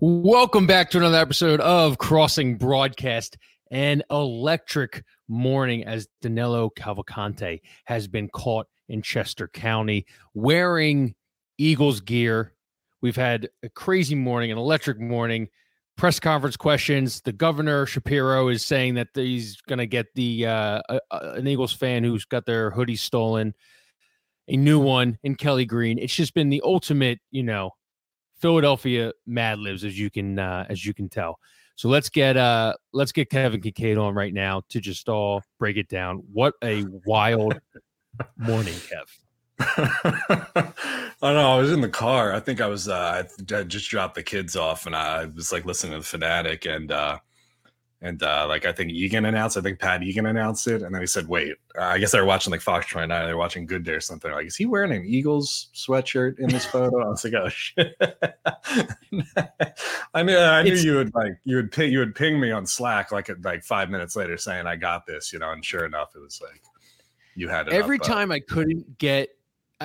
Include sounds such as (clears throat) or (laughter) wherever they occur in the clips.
Welcome back to another episode of Crossing Broadcast. An electric morning as Danelo Cavalcante has been caught in Chester County wearing Eagles gear. We've had a crazy morning, an electric morning. Press conference questions. The governor Shapiro is saying that he's going to get the uh, an Eagles fan who's got their hoodie stolen, a new one in Kelly Green. It's just been the ultimate, you know, Philadelphia Mad Libs, as you can uh, as you can tell. So let's get uh let's get Kevin Kinkead on right now to just all break it down. What a wild morning, Kev. (laughs) I know. I was in the car. I think I was. Uh, I just dropped the kids off, and I was like listening to the Fanatic, and uh, and uh, like I think Egan announced. I think Pat Egan announced it, and then he said, "Wait." Uh, I guess they were watching like Fox 29. They were watching Good Day or something. Like, is he wearing an Eagles sweatshirt in this photo? I was like, "Oh shit." (laughs) I knew. I knew it's, you would like you would ping you would ping me on Slack like like five minutes later saying I got this, you know. And sure enough, it was like you had it. Every up, time I couldn't get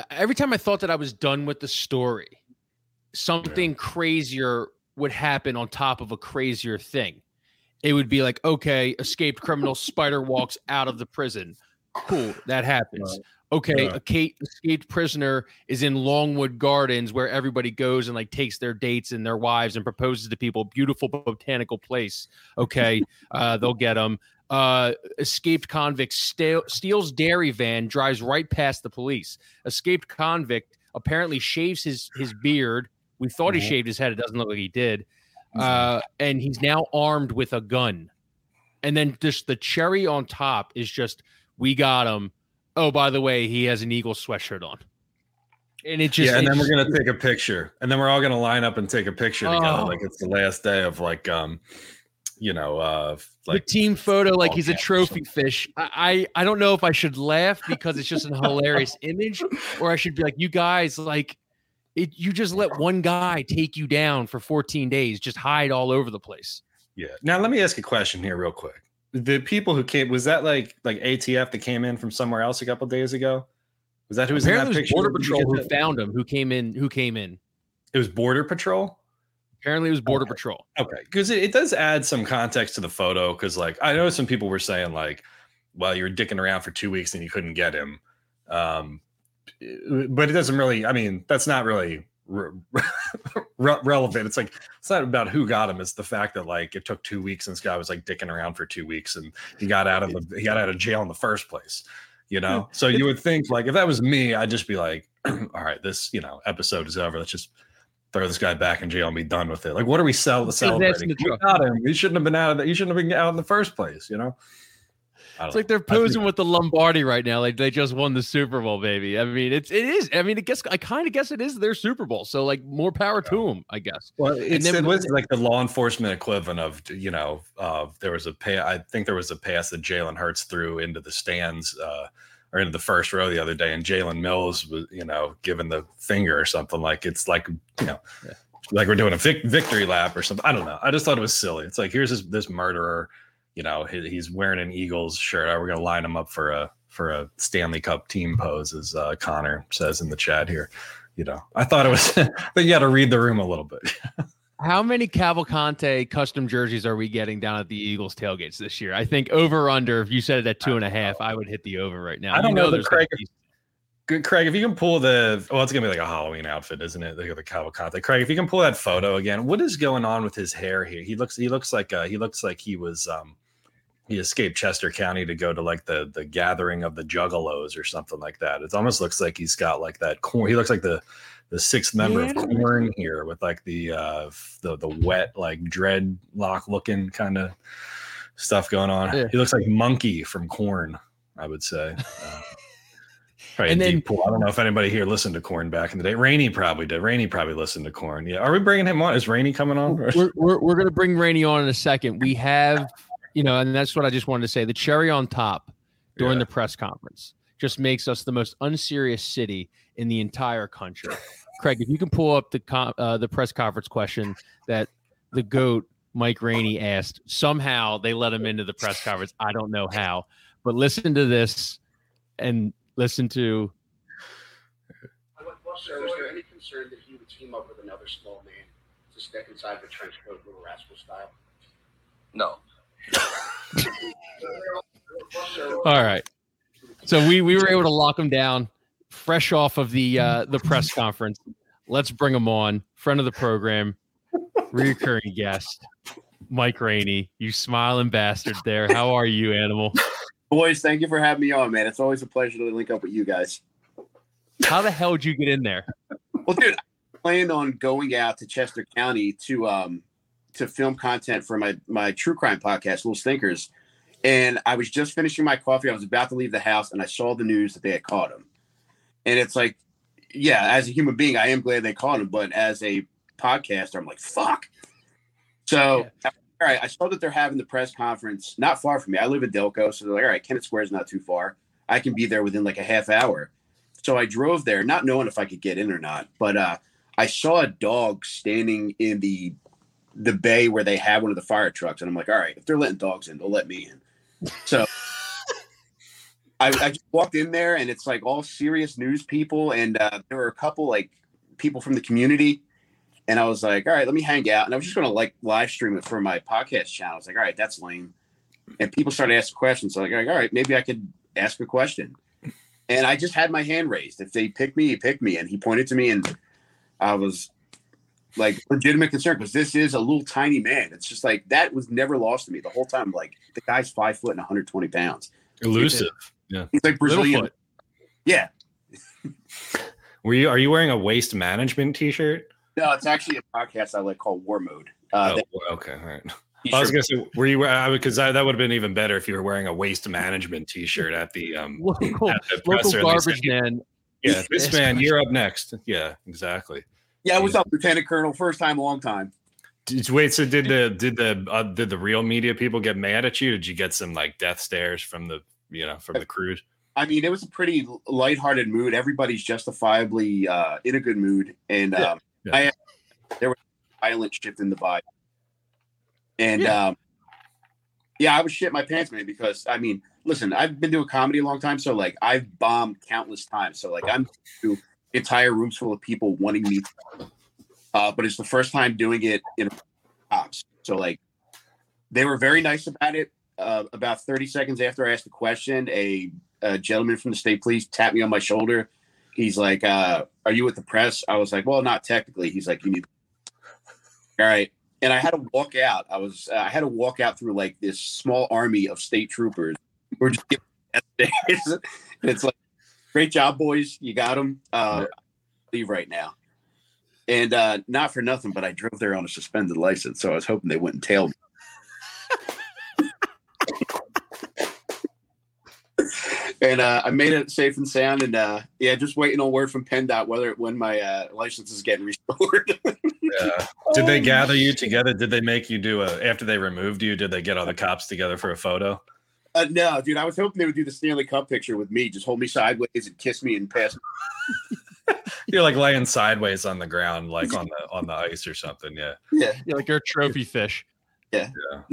every time I thought that I was done with the story, something yeah. crazier would happen on top of a crazier thing. It would be like, okay, escaped criminal spider walks out of the prison. Cool, that happens. Okay, yeah. a Kate escaped prisoner is in Longwood Gardens where everybody goes and like takes their dates and their wives and proposes to people. Beautiful botanical place. Okay, (laughs) uh, they'll get them uh, escaped convict steals dairy van, drives right past the police. Escaped convict apparently shaves his his beard. We thought he mm-hmm. shaved his head. It doesn't look like he did. Uh, and he's now armed with a gun. And then just the cherry on top is just we got him. Oh, by the way, he has an eagle sweatshirt on. And it just yeah, and then we're gonna take a picture, and then we're all gonna line up and take a picture together, oh. like it's the last day of like um you know, uh, like the team photo, like he's a trophy fish. I, I don't know if I should laugh because it's just an hilarious image, or I should be like, you guys, like, it, you just let one guy take you down for 14 days, just hide all over the place. Yeah. Now let me ask a question here, real quick. The people who came was that like like ATF that came in from somewhere else a couple days ago? Was that who was Apparently in that picture? Border Patrol who found him, who came in, who came in. It was Border Patrol. Apparently, it was Border okay. Patrol. Okay, because it, it, does add some context to the photo. Because like I know some people were saying like, well, you were dicking around for two weeks and you couldn't get him, um, but it doesn't really. I mean, that's not really re- (laughs) re- relevant. It's like it's not about who got him. It's the fact that like it took two weeks and this guy was like dicking around for two weeks and he got out of the he got out of jail in the first place. You know, so you would think like if that was me, I'd just be like, (clears throat) all right, this you know episode is over. Let's just throw this guy back in jail and be done with it. Like, what are we sell celebrating? We got him. He shouldn't have been out of that. He shouldn't have been out in the first place. You know. It's like they're posing with the Lombardi right now. Like they just won the Super Bowl, baby. I mean, it's it is. I mean, I guess I kind of guess it is their Super Bowl. So like more power yeah. to them, I guess. Well, it's, then, it was like the law enforcement equivalent of you know, uh, there was a pay. I think there was a pass that Jalen Hurts threw into the stands. Uh, or into the first row the other day, and Jalen Mills was, you know, given the finger or something. Like it's like, you know, yeah. like we're doing a vic- victory lap or something. I don't know. I just thought it was silly. It's like here's this this murderer. You know, he's wearing an Eagles shirt. Are We're gonna line him up for a for a Stanley Cup team pose, as uh, Connor says in the chat here. You know, I thought it was, (laughs) but you got to read the room a little bit. (laughs) How many Cavalcante custom jerseys are we getting down at the Eagles tailgates this year? I think over under. If you said it at two and a half, I would hit the over right now. I don't you know, know Craig. Good, Craig. If you can pull the, well, it's gonna be like a Halloween outfit, isn't it? Like the Cavalcante. Craig, if you can pull that photo again, what is going on with his hair here? He looks, he looks like, uh, he looks like he was, um, he escaped Chester County to go to like the the gathering of the Juggalos or something like that. It almost looks like he's got like that corn. He looks like the the sixth member yeah. of Korn here with like the uh the the wet like dreadlock looking kind of stuff going on. Yeah. He looks like Munky from Korn, I would say. Uh, (laughs) and then pool. I don't know if anybody here listened to Korn back in the day. Rainey probably did. Rainey probably listened to Korn. Yeah. Are we bringing him on? Is Rainey coming on? We're, we're, we're going to bring Rainey on in a second. We have, you know, and that's what I just wanted to say. The cherry on top during yeah. the press conference just makes us the most unserious city in the entire country. (laughs) Craig, if you can pull up the uh, the press conference question that the goat Mike Rainey asked, somehow they let him into the press conference. I don't know how, but listen to this and listen to. So, is there any concern that he would team up with another small man to step inside the trench coat, little rascal style? No. All right. So we we were able to lock him down fresh off of the uh the press conference. Let's bring him on. Friend of the program, recurring guest, Mike Rainey. You smiling bastard there. How are you, animal? Boys, thank you for having me on, man. It's always a pleasure to link up with you guys. How the hell did you get in there? Well, dude, I planned on going out to Chester County to um to film content for my my true crime podcast, Little Stinkers. And I was just finishing my coffee. I was about to leave the house and I saw the news that they had caught him. And it's like, yeah, as a human being, I am glad they caught him, but as a podcaster, I'm like, fuck. So all right, I saw that they're having the press conference not far from me. I live in Delco, so they're like, all right, Kennett Square is not too far. I can be there within like a half hour. So I drove there, not knowing if I could get in or not. But uh, I saw a dog standing in the the bay where they have one of the fire trucks, and I'm like, all right, if they're letting dogs in, they'll let me in. So (laughs) I, I just walked in there, and it's like all serious news people, and uh, there were a couple like people from the community. And I was like, all right, let me hang out. And I was just going to like live stream it for my podcast channel. I was like, all right, that's lame. And people started asking questions. So I'm like, all right, maybe I could ask a question. And I just had my hand raised. If they pick me, he picked me. And he pointed to me and I was like legitimate concern because this is a little tiny man. It's just like that was never lost to me the whole time. Like the guy's five foot and 120 pounds. Elusive. Yeah, he's like Brazilian. Yeah. (laughs) Were you? Are you wearing a waste management T-shirt? No, it's actually a podcast I like called War Mode. Uh, oh, that well, okay, all right. I was gonna say, were you? Because that, that would have been even better if you were wearing a waste management T-shirt at the um Local, at the local presser, and they garbage man. Yeah, this Yes. (laughs) man, you're up next. Yeah, exactly. Yeah, what's up, Lieutenant Colonel? First time, long time. Did, wait, so did the did the uh, did the real media people get mad at you? Did you get some like death stares from the you know from the crews? I mean, it was a pretty lighthearted mood. Everybody's justifiably uh, in a good mood, and Yeah, um, yeah. I there was violent shift in the vibe, and Yeah. um, yeah, I was shit my pants, man. Because I mean, listen, I've been doing comedy a long time, so like I've bombed countless times. So like I'm entire rooms full of people wanting me, uh, but it's the first time doing it in cops. So like they were very nice about it. Uh, about 30 seconds after I asked the question, a, a gentleman from the state police tapped me on my shoulder. He's like, uh, "Are you with the press?" I was like, "Well, not technically." He's like, "You need." All right, and I had to walk out. I was uh, I had to walk out through like this small army of state troopers were just giving (laughs) it's like, "Great job, boys! You got them." Uh, leave right now. And uh, not for nothing, but I drove there on a suspended license, so I was hoping they wouldn't tail me. and uh, I made it safe and sound, and uh, yeah, just waiting on word from PennDOT whether when my uh, license is getting (laughs) restored. Yeah. Did they gather you together? Did they make you do a after they removed you? Did they get all the cops together for a photo? Uh, no, dude, I was hoping they would do the Stanley Cup picture with me, just hold me sideways and kiss me and pass. me. (laughs) You're like laying sideways on the ground, like on the on the ice or something. Yeah. Yeah, Yeah, like you're a trophy fish. Yeah.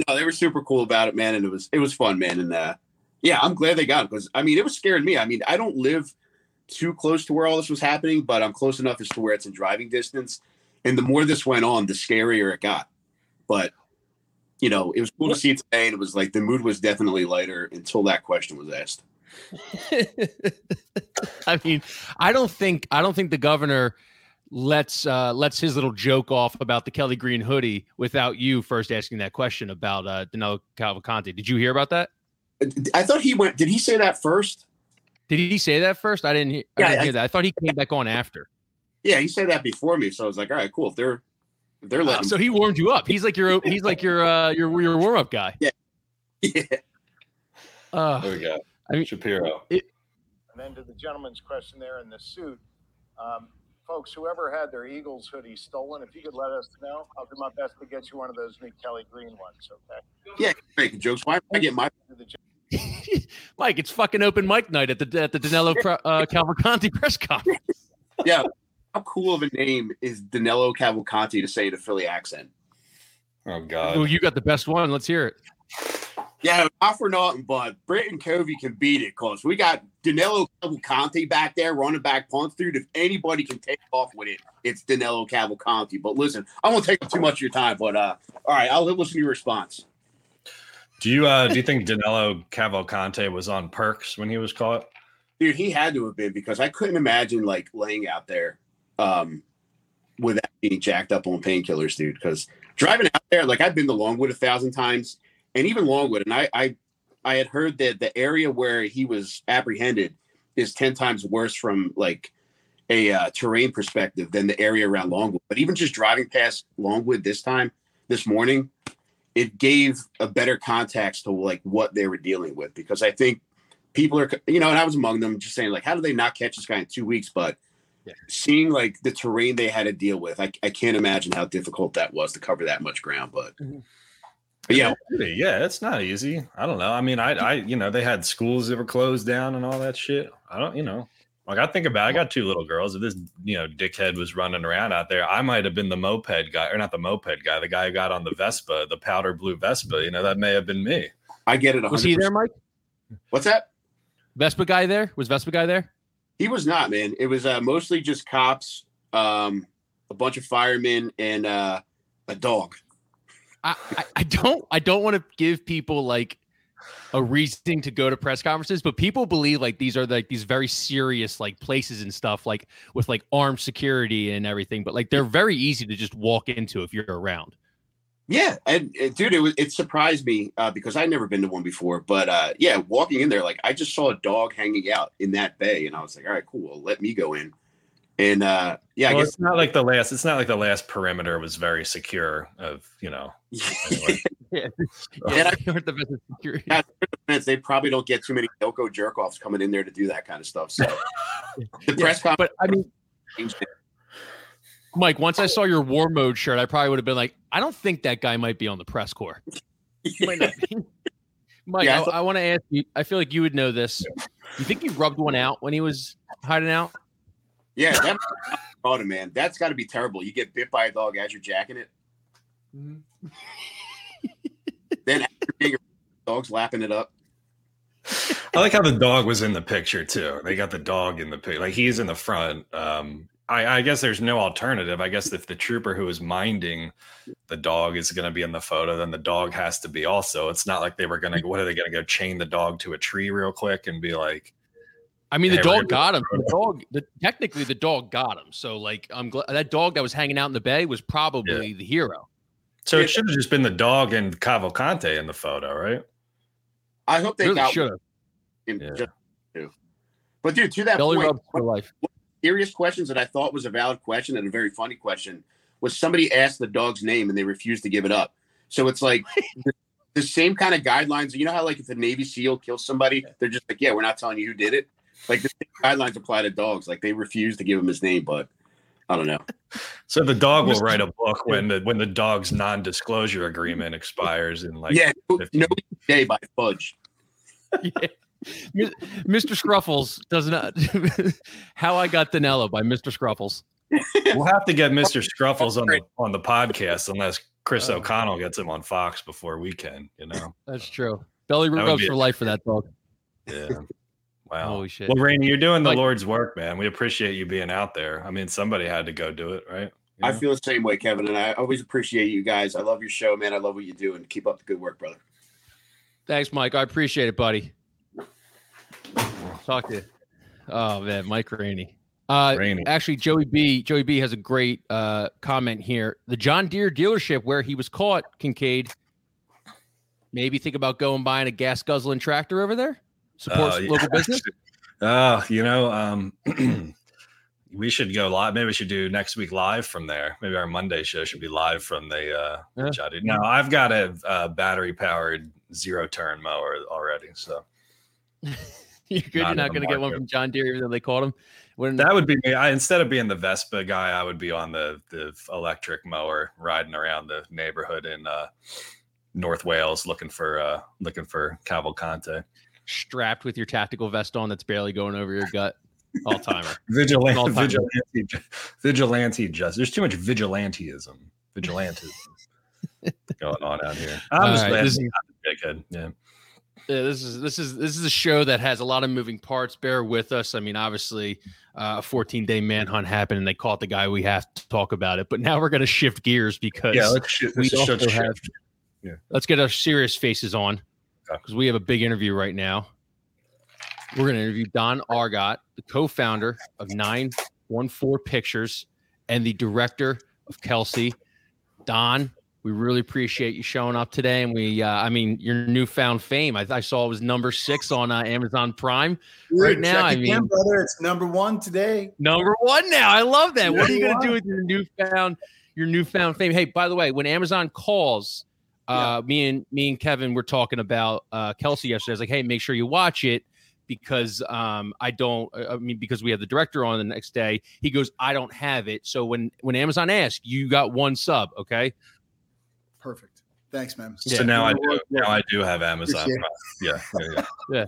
No, they were super cool about it, man, and it was it was fun, man, and uh, yeah, I'm glad they got it because I mean it was scaring me. I mean, I don't live too close to where all this was happening, but I'm close enough as to where it's in driving distance. And the more this went on, the scarier it got. But you know, it was cool to see it today, and it was like the mood was definitely lighter until that question was asked. (laughs) I mean, I don't think I don't think the governor lets uh lets his little joke off about the Kelly Green hoodie without you first asking that question about uh Danelo Cavalcante. Did you hear about that? I thought he went. Did he say that first? Did he say that first? I didn't, hear, I Yeah, didn't I- hear that. I thought he came back on after. Yeah, he said that before me. So I was like, all right, cool. If they're if they're Uh, letting, so he warmed you up. He's like your he's like your uh your your warm up guy. yeah. (laughs) Uh, There we go. I mean- Shapiro. And then to the gentleman's question there in the suit, um, folks, whoever had their Eagles hoodie stolen, if you could let us know, I'll do my best to get you one of those new Kelly Green ones. Okay. yeah, making jokes. Why did I get my? (laughs) Mike, it's fucking open mic night at the at the Danelo Cra- uh, Cavalcante press conference. (laughs) Yeah, how cool of a name is Danelo Cavalcante to say in a Philly accent? Oh God. Well, you got the best one. Let's hear it. Yeah, not for nothing, but Britton Covey can beat it because we got Danelo Cavalcante back there running back punts, dude. If anybody can take off with it, it's Danelo Cavalcante. But listen, I won't take up too much of your time, but uh, all right, I'll listen to your response. Do you uh do you think Danelo Cavalcante was on perks when he was caught? Dude, he had to have been because I couldn't imagine like laying out there um without being jacked up on painkillers, dude. Because driving out there, like I've been to Longwood a thousand times and even Longwood, and I, I, I had heard that the area where he was apprehended is ten times worse from like a uh, terrain perspective than the area around Longwood. But even just driving past Longwood this time, this morning, it gave a better context to like what they were dealing with because I think people are, you know, and I was among them, just saying like, how do they not catch this guy in two weeks? But yeah. seeing like the terrain they had to deal with, I, I can't imagine how difficult that was to cover that much ground. But mm-hmm. But yeah, yeah, it's not easy. I don't know. I mean, I, I, you know, they had schools that were closed down and all that shit. I don't, you know, like I think about. I got two little girls. If this, you know, dickhead was running around out there, I might have been the moped guy, or not the moped guy, the guy who got on the Vespa, the powder blue Vespa. You know, that may have been me. I get it. 100%. Was he there, Mike? What's that? Vespa guy there? Was Vespa guy there? He was not, man. It was uh, mostly just cops, um, a bunch of firemen, and uh, a dog. I, I, don't I don't want to give people like a reason to go to press conferences, but people believe like these are like these very serious like places and stuff, like with like armed security and everything. But like they're very easy to just walk into if you're around. Yeah, and, and dude, it was it surprised me uh, because I'd never been to one before. But uh, yeah, walking in there, like I just saw a dog hanging out in that bay, and I was like, all right, cool, let me go in. And uh, yeah, well, I guess it's not like the last. It's not like the last perimeter was very secure. Of you know, (laughs) anyway. yeah, (laughs) yeah, the best security. They probably don't get too many Yoko jerk offs coming in there to do that kind of stuff. So (laughs) the press yeah, but I mean, Mike, once I saw your war mode shirt, I probably would have been like, I don't think that guy might be on the press corps. (laughs) (laughs) Mike, yeah, I, I, I want to ask you. I feel like you would know this. You think he rubbed one out when he was hiding out? Yeah, that oh man, that's got to be terrible. You get bit by a dog as you're jacking it. Mm-hmm. then after being dog's lapping it up. I like how the dog was in the picture too. They got the dog in the picture, like he's in the front. Um, I, I, guess there's no alternative. I guess if the trooper who is minding the dog is going to be in the photo, then the dog has to be also. It's not like they were going to. What are they going to go chain the dog to a tree real quick and be like? I mean, the dog got him. The dog, the, technically, the dog got him. So, like, I'm glad that dog that was hanging out in the bay was probably yeah. the hero. So it should have just been the dog and Cavalcante in the photo, right? I hope they really got should have. Yeah. But dude, to that Belly point, for life. Serious questions that I thought was a valid question and a very funny question was somebody asked the dog's name and they refused to give it up. So it's like (laughs) the, the same kind of guidelines. You know how like if a Navy SEAL kills somebody, they're just like, yeah, we're not telling you who did it. Like the guidelines apply to dogs. Like they refuse to give him his name, but I don't know. So the dog will write a book when the when the dog's non-disclosure agreement expires in like yeah, no day by Fudge. (laughs) yeah. Mr. Scruffles does not. (laughs) How I got Danelo by Mr. Scruffles. We'll have to get Mr. (laughs) Scruffles on the on the podcast unless Chris oh. O'Connell gets him on Fox before we can. You know, that's true. Belly rubs for life for that dog. Yeah. Wow. Holy shit. Well, Rainey, you're doing the like, Lord's work, man. We appreciate you being out there. I mean, somebody had to go do it, right? You know? I feel the same way, Kevin. And I always appreciate you guys. I love your show, man. I love what you do and keep up the good work, brother. Thanks, Mike. I appreciate it, buddy. Talk to you. Oh man, Mike Rainey. Uh, Rainey. actually, Joey B. Joey B. has a great uh, comment here. The John Deere dealership where he was caught, Kinkead. Maybe think about going buying a gas guzzling tractor over there supports uh, yeah. local business? Uh, (laughs) you know, um, (clears throat) we should go live. Maybe we should do next week live from there. Maybe our Monday show should be live from the uh yeah. No, I've got a, a battery powered zero turn mower already. So (laughs) (laughs) you're good. Not you're not going to get one from John Deere, even though they called him. When that would be me. I, instead of being the Vespa guy, I would be on the the electric mower riding around the neighborhood in uh, North Wales looking for uh, looking for Cavalcante strapped with your tactical vest on that's barely going over your gut. All timer. (laughs) vigilante, vigilante, vigilante just there's too much vigilanteism. Vigilantism (laughs) going on out here. I'm just right, this, Yeah. Yeah, this is this is this is a show that has a lot of moving parts. Bear with us. I mean, obviously, uh, a 14 day manhunt happened, and they caught the guy. We have to talk about it. But now we're going to shift gears because Yeah, let's shift. we also shift. have. Yeah. Let's get our serious faces on because we have a big interview right now. We're going to interview Don Argott, the co-founder of 914 Pictures and the director of Kelce. Don, we really appreciate you showing up today, and we, uh, I mean, your newfound fame. I, I saw it was number six on uh, Amazon Prime. Right now, I again, mean- brother, it's number one today. Number one now. I love that. What are you going to do with your newfound your newfound fame? Hey, by the way, when Amazon calls, uh, me and me and Kevin were talking about uh, Kelce yesterday. I was like, hey, make sure you watch it because um, I don't. I mean, because we have the director on the next day. He goes, I don't have it. So when when Amazon asks, you got one sub, okay? Perfect. Thanks, man. So Yeah. now I do. Now I do have Amazon. Appreciate Prime. Yeah, yeah, (laughs) yeah.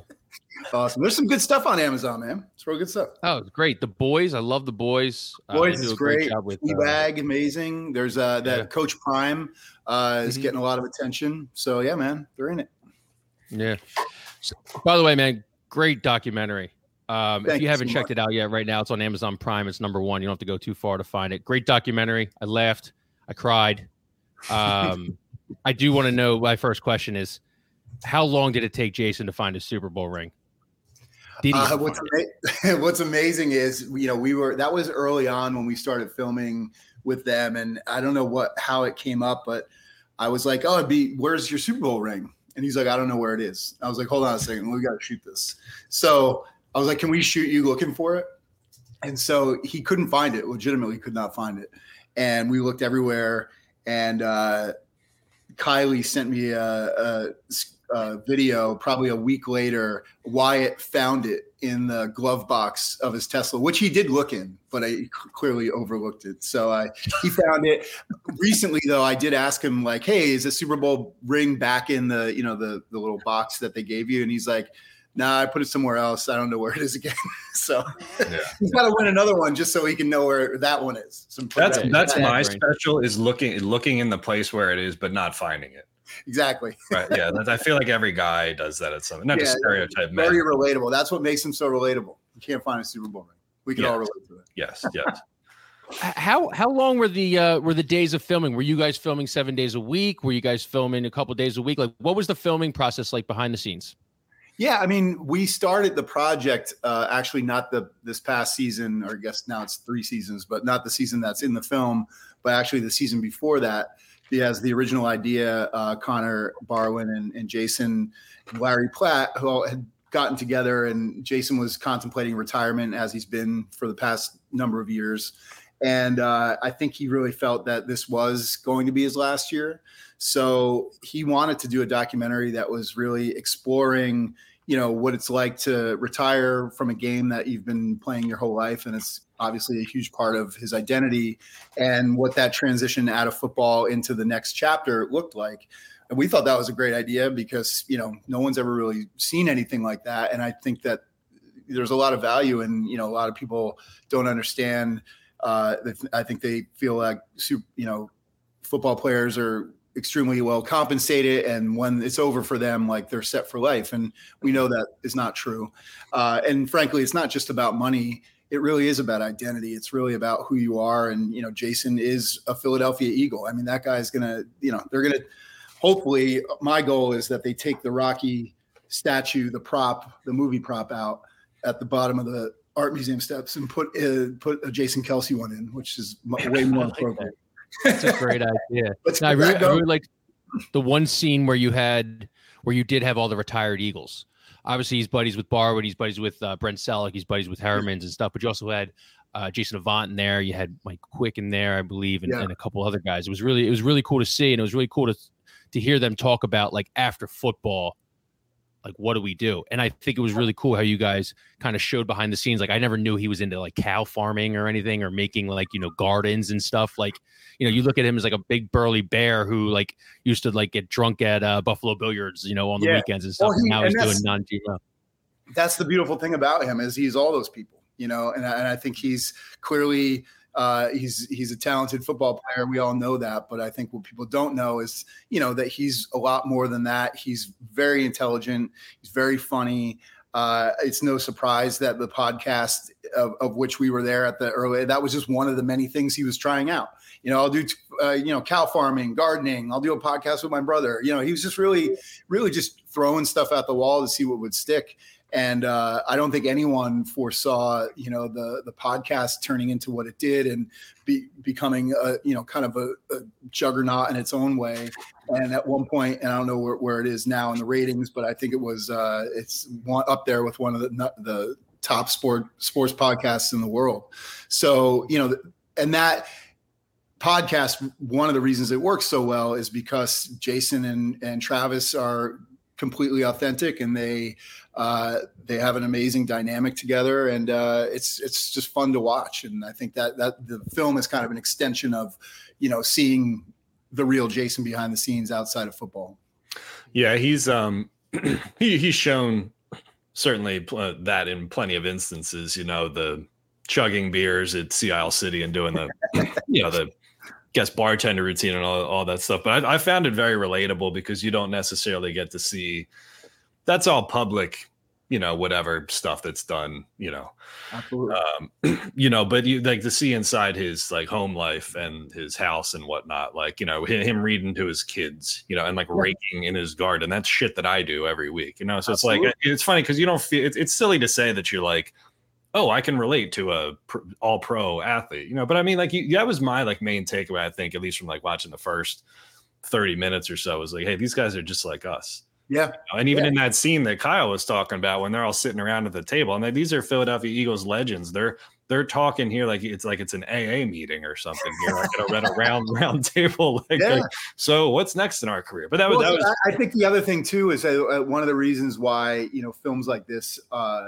Awesome. There's some good stuff on Amazon, man. It's real good stuff. Oh, it's great. The boys, I love the boys. Uh, Boys do is great great. job with. uh, amazing. There's uh that Yeah. Coach Prime uh is Mhm. getting a lot of attention. So yeah, man, they're in it. Yeah. So, by the way, man, great documentary. Um, if you you haven't so checked it out yet, right now it's on Amazon Prime. It's number one. You don't have to go too far to find it. Great documentary. I laughed. I cried. Um, I do want to know. My first question is, how long did it take Jason to find his Super Bowl ring? Uh, what's, ama- (laughs) what's amazing is you know we were that was early on when we started filming with them, and I don't know what how it came up, but I was like, "Oh, it'd be where's your Super Bowl ring?" And he's like, "I don't know where it is." I was like, "Hold on a second, we got to shoot this." So I was like, "Can we shoot you looking for it?" And so he couldn't find it. Legitimately, could not find it, and we looked everywhere. And uh, Kylie sent me a, a uh, video probably a week later. Wyatt found it in the glove box of his Tesla, which he did look in, but I clearly overlooked it. So I he found it recently. Though I did ask him like, "Hey, is the Super Bowl ring back in the you know the the little box that they gave you?" And he's like. Nah, I put it somewhere else. I don't know where it is again. (laughs) so Yeah. he's got to win another one just so he can know where that one is. Some That's Right. that's my brain. special is looking looking in the place where it is, but not finding it. exactly. Right? Yeah, that, I feel like every guy does that at some. Not to Yeah, stereotype, man. Very relatable. That's what makes him so relatable. You can't find a Super Bowl ring. We can Yeah. all relate to it. Yes, yes. (laughs) How how long were the uh, were the days of filming? Were you guys filming seven days a week? Were you guys filming a couple days a week? Like, what was the filming process like behind the scenes? Yeah, I mean, we started the project uh, actually not the this past season, or I guess now it's three seasons, but not the season that's in the film, but actually the season before that. He has the original idea, uh, Connor Barwin and, and Jason and Larry Platt, who all had gotten together, and Jason was contemplating retirement as he's been for the past number of years. And uh, I think he really felt that this was going to be his last year. So he wanted to do a documentary that was really exploring, you know, what it's like to retire from a game that you've been playing your whole life. And it's obviously a huge part of his identity and what that transition out of football into the next chapter looked like. And we thought that was a great idea because, you know, no one's ever really seen anything like that. And I think that there's a lot of value and, you know, a lot of people don't understand. Uh, I think they feel like, you know, football players are extremely well compensated and when it's over for them like they're set for life. And we know that is not true. Uh, and frankly it's not just about money. It really is about identity. It's really about who you are. And you know jason is a philadelphia eagle. I mean that guy's gonna you know they're gonna hopefully my goal is that they take the rocky statue the prop the movie prop out at the bottom of the art museum steps and put uh, put a jason kelce one in which is way (laughs) more appropriate That's a great idea. (laughs) No, I really, I really like the one scene where you had where you did have all the retired Eagles. Obviously, he's buddies with Barwin, he's buddies with uh, Brent Celek, he's buddies with Herremans and stuff. But you also had uh, Jason Avant in there. You had Mike Quick in there, I believe, and, Yeah. and a couple other guys. It was really it was really cool to see, and it was really cool to to hear them talk about like after football. Like what do we do? And I think it was really cool how you guys kind of showed behind the scenes. Like I never knew he was into like cow farming or anything or making like you know gardens and stuff. Like you know, you look at him as like a big burly bear who like used to like get drunk at uh, Buffalo Billiards, you know, on the Yeah. weekends and stuff. Well, and now and he's doing that's- non-GMO. that's the beautiful thing about him is he's all those people, you know, and, I- and I think he's clearly Uh, he's he's a talented football player. We all know that, but I think what people don't know is you know that he's a lot more than that. He's very intelligent. He's very funny. Uh, it's no surprise that the podcast of, of, which we were there at the early that was just one of the many things he was trying out. You know, I'll do uh, you know cow farming, gardening. I'll do a podcast with my brother. You know, he was just really, really just throwing stuff at the wall to see what would stick and uh, I don't think anyone foresaw, you know, the the podcast turning into what it did and be, becoming, a, you know, kind of a, a, juggernaut in its own way. And at one point, and I don't know where, where it is now in the ratings, but I think it was uh, it's one, up there with one of the the top sport sports podcasts in the world. So you know, and that podcast one of the reasons it works so well is because jason and and travis are completely authentic and they uh, they have an amazing dynamic together, and uh, it's it's just fun to watch. And I think that that the film is kind of an extension of, you know, seeing the real Jason behind the scenes outside of football. Yeah, he's um (clears throat) he he's shown certainly pl- that in plenty of instances. You know, the chugging beers at Sea Isle City and doing the (laughs) you know the guest bartender routine and all, all that stuff. But I, I found it very relatable because you don't necessarily get to see that's all public you know whatever stuff that's done you know absolutely um, (clears throat) you know but you like to see inside his like home life and his house and whatnot like you know him reading to his kids you know and like yeah. raking in his garden that's shit that i do every week you know so absolutely. it's like it's funny because you don't feel it's, it's silly to say that you're like oh i can relate to a pr- all pro athlete you know but i mean like you, that was my like main takeaway i think at least from like watching the first 30 minutes or so was like hey these guys are just like us yeah. And even yeah. in that scene that Kyle was talking about when they're all sitting around at the table, and they, these are Philadelphia Eagles legends. They're they're talking here like it's like it's an AA meeting or something here, like at a round (laughs) round table. Like, yeah. like, so what's next in our career? But that was, well, that was I think the other thing too is uh, uh, one of the reasons why you know films like this uh,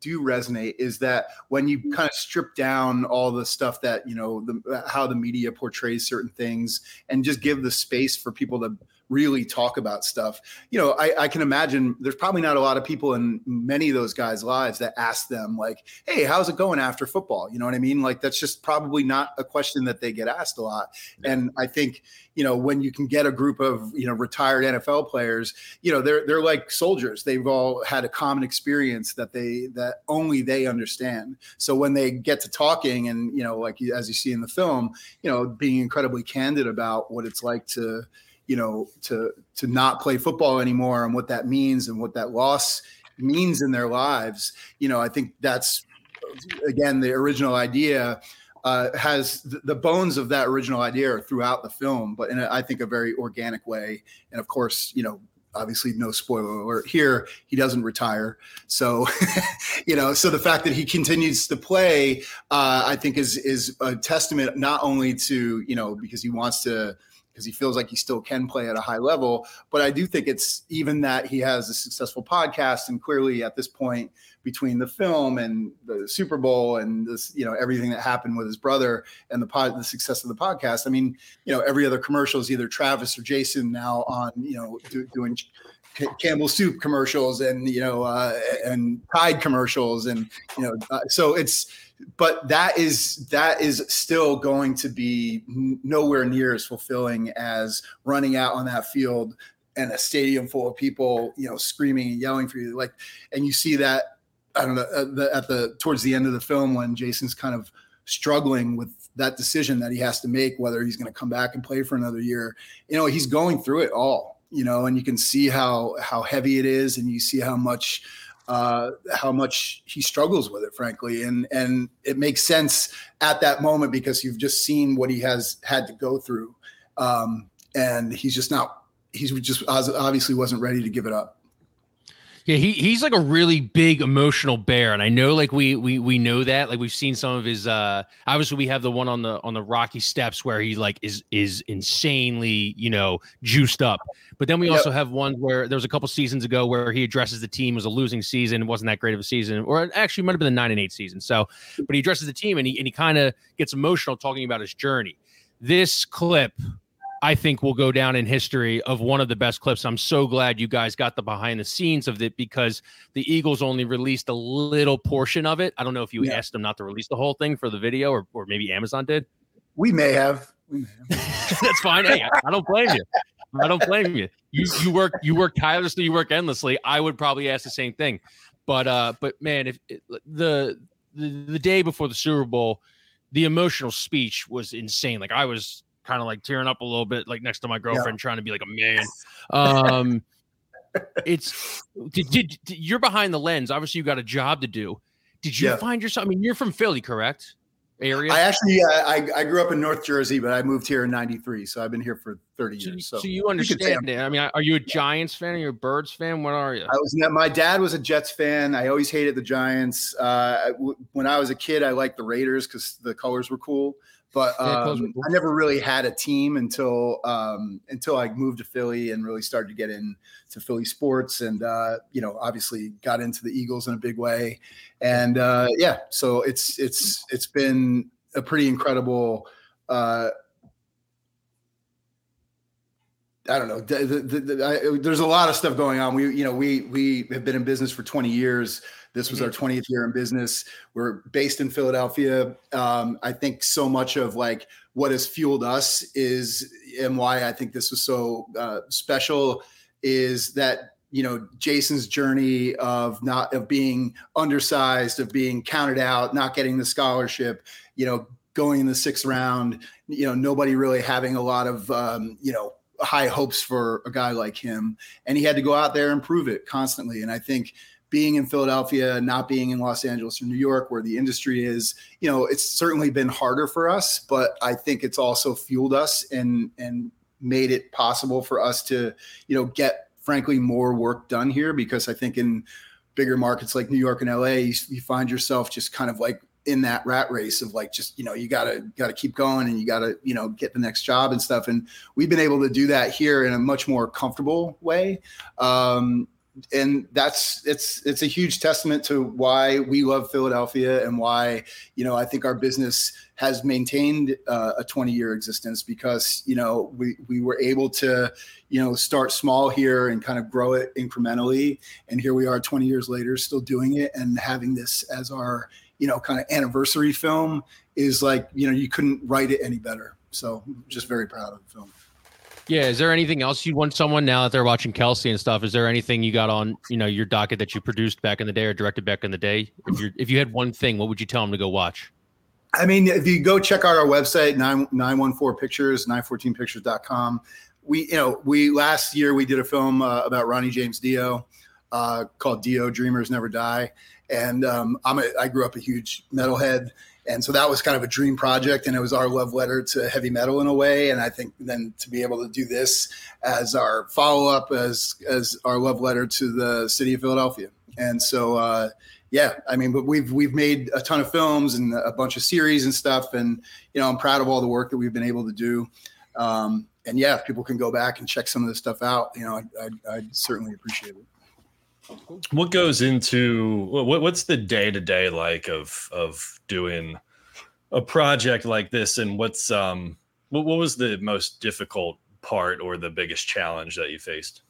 do resonate is that when you mm-hmm. kind of strip down all the stuff that you know the uh, how the media portrays certain things and just give the space for people to really talk about stuff. You know, I, I, can imagine there's probably not a lot of people in many of those guys' lives that ask them, like, hey, how's it going after football? You know what I mean? Like, that's just probably not a question that they get asked a lot. Yeah. And I think, you know, when you can get a group of, you know, retired NFL players, you know, they're they're like soldiers. They've all had a common experience that they that only they understand. So when they get to talking and, you know, like as you see in the film, you know, being incredibly candid about what it's like to, you know to to not play football anymore and what that means and what that loss means in their lives you know i think that's again the original idea uh, has the bones of that original idea throughout the film but in a, I think a very organic way. And of course you know obviously no spoiler alert here he doesn't retire. So (laughs) you know so the fact that he continues to play uh, i think is is a testament not only to you know because he wants to because he feels like he still can play at a high level. But I do think it's even that he has a successful podcast, and clearly at this point, between the film and the Super Bowl and this, you know, everything that happened with his brother and the pod, the success of the podcast. I mean, you know, every other commercial is either Travis or Jason now on, you know, do, doing Campbell soup commercials and you know uh, and Tide commercials and you know uh, so it's but that is that is still going to be nowhere near as fulfilling as running out on that field and a stadium full of people you know screaming and yelling for you. Like and you see that I don't know at the, at the towards the end of the film when Jason's kind of struggling with that decision that he has to make whether he's going to come back and play for another year. You know he's going through it all you know, and you can see how how heavy it is, and you see how much uh, how much he struggles with it, frankly, and and it makes sense at that moment because you've just seen what he has had to go through, um, and he's just not he's just obviously wasn't ready to give it up. Yeah, he he's like a really big emotional bear, and I know like we we we know that like we've seen some of his. uh Obviously, we have the one on the on the Rocky Steps where he like is is insanely you know juiced up, but then we yep. also have one where there was a couple seasons ago where he addresses the team was a losing season, wasn't that great of a season, or actually might have been the nine and eight season. So, but he addresses the team and he and he kind of gets emotional talking about his journey. This clip I think will go down in history of one of the best clips. I'm so glad you guys got the behind the scenes of it because the Eagles only released a little portion of it. I don't know if you yeah. asked them not to release the whole thing for the video or, or maybe Amazon did. We may have. We may (laughs) have. That's fine. Hey, I don't blame you. I don't blame you. You you work you work tirelessly, you work endlessly. I would probably ask the same thing. But uh but man, if the the, the day before the Super Bowl, the emotional speech was insane. Like I was kind of like tearing up a little bit, like next to my girlfriend, yeah. trying to be like a man. Um, (laughs) it's did, did, did, you're behind the lens. Obviously, you got a job to do. Did you yeah. find yourself? I mean, you're from Philly, correct? area? I actually, uh, I, I grew up in North Jersey, but I moved here in '93, so I've been here for 30 years. So, so you understand you it. I mean, are you a Giants fan? Are you a Birds fan? What are you? I was. My dad was a Jets fan. I always hated the Giants. Uh, when I was a kid, I liked the Raiders because the colors were cool. But um, I never really had a team until um, until I moved to Philly and really started to get into Philly sports, and uh, you know, obviously got into the Eagles in a big way, and uh, yeah, so it's it's it's been a pretty incredible. Uh, I don't know. The, the, the, I, there's a lot of stuff going on. We, you know, we we have been in business for 20 years. This was our 20th mm-hmm. year in business. We're based in Philadelphia. Um, I think so much of like what has fueled us is, and why I think this was so uh, special, is that you know Jason's journey of not of being undersized, of being counted out, not getting the scholarship, you know, going in the sixth round, you know, nobody really having a lot of um, you know high hopes for a guy like him, and he had to go out there and prove it constantly. And I think being in Philadelphia, not being in Los Angeles or New York, where the industry is, you know, it's certainly been harder for us, but I think it's also fueled us and and made it possible for us to, you know, get frankly more work done here because I think in bigger markets like New York and LA, you, you find yourself just kind of like in that rat race of like just you know you gotta gotta keep going and you gotta you know get the next job and stuff. And we've been able to do that here in a much more comfortable way. Um, and that's it's it's a huge testament to why we love Philadelphia and why you know I think our business has maintained uh, a 20 year existence because you know we we were able to you know start small here and kind of grow it incrementally. And here we are 20 years later still doing it and having this as our you know kind of anniversary film is like you know you couldn't write it any better. So just very proud of the film yeah. Is there anything else you'd want someone now that they're watching Kelce and stuff? Is there anything you got on, you know, your docket that you produced back in the day or directed back in the day? If you if you had one thing, what would you tell them to go watch? I mean, if you go check out our website, 914 pictures, 914pictures.com. We, you know, we last year we did a film uh, about Ronnie James Dio uh, called Dio Dreamers Never Die. And um, I'm a, I grew up a huge metalhead and so that was kind of a dream project and it was our love letter to heavy metal in a way. And i think then to be able to do this as our follow-up as as our love letter to the city of philadelphia. And so uh, yeah i mean but we've we've made a ton of films and a bunch of series and stuff. And you know i'm proud of all the work that we've been able to do. Um, and yeah if people can go back and check some of this stuff out you know i'd, I'd, I'd certainly appreciate it what goes into what, what's the day to day like of of doing a project like this, and what's um what, what was the most difficult part or the biggest challenge that you faced?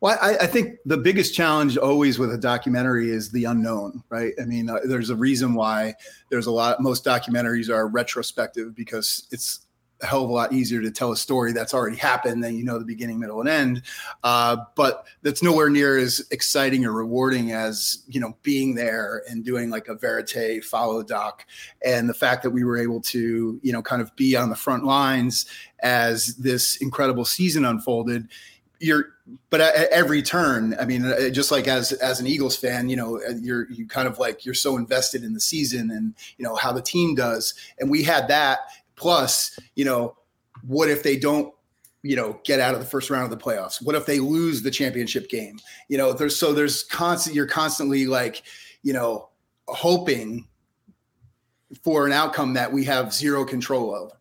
Well, I, I, think the biggest challenge always with a documentary is the unknown, right? I mean, uh, there's a reason why there's a lot. Most documentaries are retrospective because it's a hell of a lot easier to tell a story that's already happened than you know the beginning, middle, and end. Uh, but that's nowhere near as exciting or rewarding as you know being there and doing like a verite follow doc, and the fact that we were able to you know kind of be on the front lines as this incredible season unfolded. You're, but at every turn, I mean, uh, just like as as an Eagles fan, you know, uh, you're you kind of like you're so invested in the season and you know how the team does, and we had that Plus, you know, what if they don't you know get out of the first round of the playoffs? What if they lose the championship game? You know there's so there's constant you're constantly like you know hoping for an outcome that we have zero control of.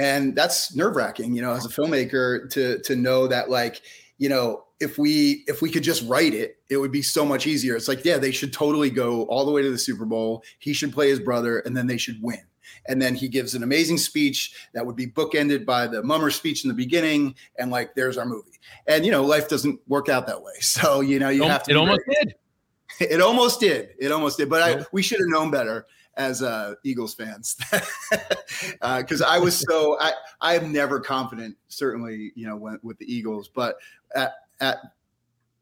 And that's nerve wracking you know as a filmmaker to to know that like you know if we if we could just write it it would be so much easier. It's like yeah they should totally go all the way to the super bowl. He should play his brother and then they should win And then he gives an amazing speech that would be bookended by the mummer speech in the beginning, and like, there's our movie. And you know, life doesn't work out that way. (laughs) So you know, you it, have to. It almost very, did. (laughs) It almost did. It almost did. But I, we should have known better as uh, Eagles fans because (laughs) uh, I was so I I am never confident. Certainly, you know, when, with the Eagles, but at at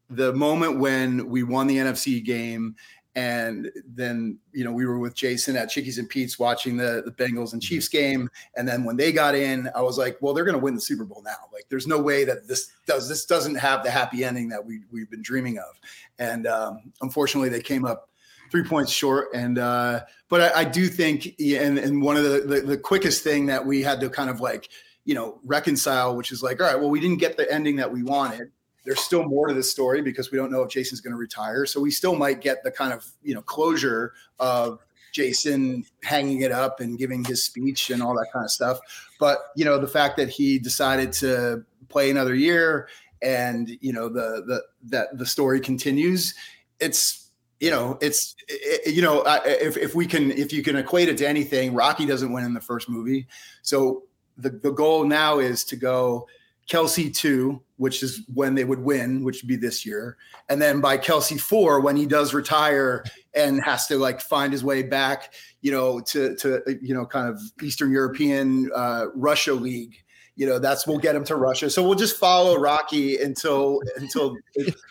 the moment when we won the NFC game and then you know we were with Jason at Chickies and Pete's watching the the Bengals and Chiefs game, and then when they got in, I was like, well, they're going to win the Super Bowl now. Like, there's no way that this does this doesn't have the happy ending that we we've been dreaming of, and um, unfortunately, they came up three points short. And uh, but I, I do think, and and one of the, the the quickest thing that we had to kind of like you know reconcile, which is like, all right, well, we didn't get the ending that we wanted there's still more to this story because we don't know if Jason's going to retire. So we still might get the kind of you know closure of Jason hanging it up and giving his speech and all that kind of stuff. But you know the fact that he decided to play another year and you know the the that the story continues, it's you know it's it, you know if if we can if you can equate it to anything, Rocky doesn't win in the first movie, so the the goal now is to go Kelce two, which is when they would win, which would be this year, and then by Kelce four, when he does retire and has to like find his way back, you know, to to you know, kind of Eastern European uh, Russia league. You know, that's we'll get him to Russia. So we'll just follow Rocky until until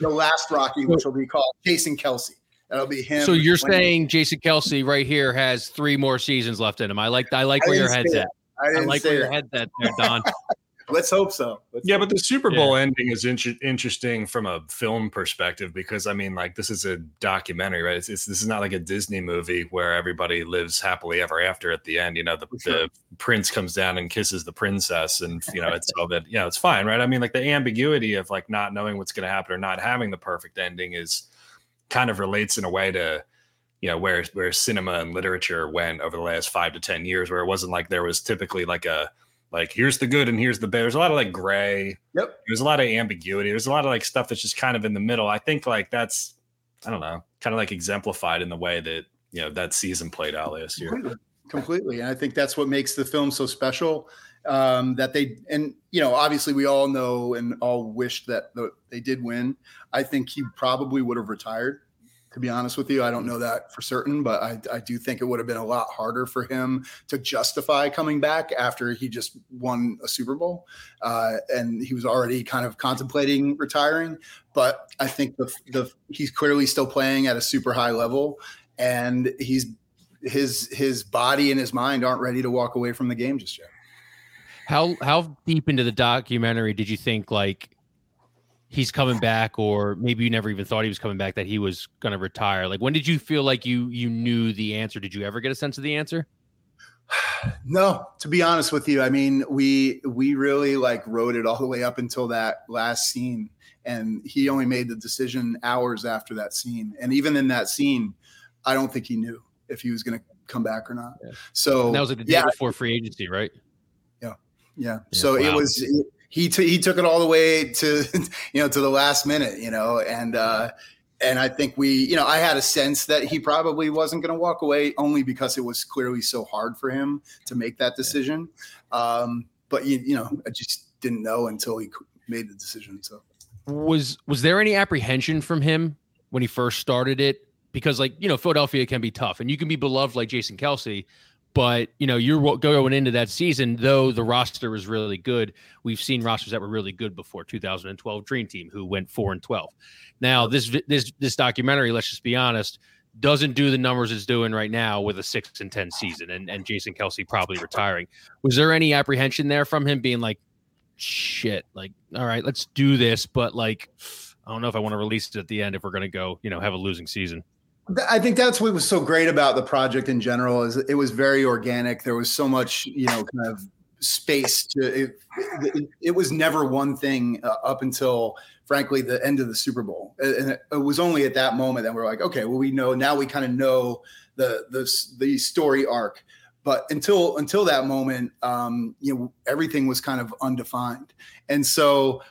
the last Rocky, which will be called Jason Kelce. That'll be him. So you're saying Jason Kelce right here has three more seasons left in him. I like I like I where your head's at. I, I like where that. your head's at there, Don. (laughs) Let's hope so. Let's yeah, hope. but the Super Bowl yeah. ending is inter- interesting from a film perspective because I mean, like, this is a documentary, right? It's, it's, this is not like a Disney movie where everybody lives happily ever after at the end. You know, the, sure. the prince comes down and kisses the princess, and you know, it's (laughs) all that. You know, it's fine, right? I mean, like the ambiguity of like not knowing what's going to happen or not having the perfect ending is kind of relates in a way to you know where where cinema and literature went over the last five to ten years where it wasn't like there was typically like a like here's the good and here's the bad. There's a lot of like gray. Yep. There's a lot of ambiguity. There's a lot of like stuff that's just kind of in the middle. I think like that's I don't know, kind of like exemplified in the way that you know that season played out last year. Completely. Completely. And I think that's what makes the film so special. Um, that they and you know obviously we all know and all wish that the, they did win. I think he probably would have retired to be honest with you. I don't know that for certain, but I, I do think it would have been a lot harder for him to justify coming back after he just won a Super Bowl. Uh, and he was already kind of contemplating retiring. But I think the, the he's clearly still playing at a super high level and he's his his body and his mind aren't ready to walk away from the game just yet. How how deep into the documentary did you think like he's coming back or maybe you never even thought he was coming back that he was going to retire? Like when did you feel like you you knew the answer? Did you ever get a sense of the answer? (sighs) No to be honest with you i mean we we really like wrote it all the way up until that last scene and he only made the decision hours after that scene and even in that scene i don't think he knew if he was going to come back or not. Yeah. so and that was like the day yeah, before free agency right? Yeah yeah, yeah so wow. it was it, he t- he took it all the way to (laughs) you know to the last minute, you know, and uh, and I think we, you know, I had a sense that he probably wasn't going to walk away only because it was clearly so hard for him to make that decision. Um, but you, you know, I just didn't know until he made the decision. So was was there any apprehension from him when he first started it? Because like you know, Philadelphia can be tough, and you can be beloved like Jason Kelce, but you know, you're going into that season, though the roster was really good. We've seen rosters that were really good before 2012 Dream Team, who went four and 12. Now, this this this documentary, let's just be honest, doesn't do the numbers it's doing right now with a six and ten season, and and Jason Kelce probably retiring. Was there any apprehension there from him being like, shit, like, all right, let's do this, but like, I don't know if I want to release it at the end if we're going to go, you know, have a losing season. I think that's what was so great about the project in general is it was very organic. There was so much, you know, kind of space to it. It, it was never one thing uh, up until, frankly, the end of the Super Bowl, and it, was only at that moment that we're like, okay, well, we know now. We kind of know the the the story arc but until until that moment um, you know everything was kind of undefined and so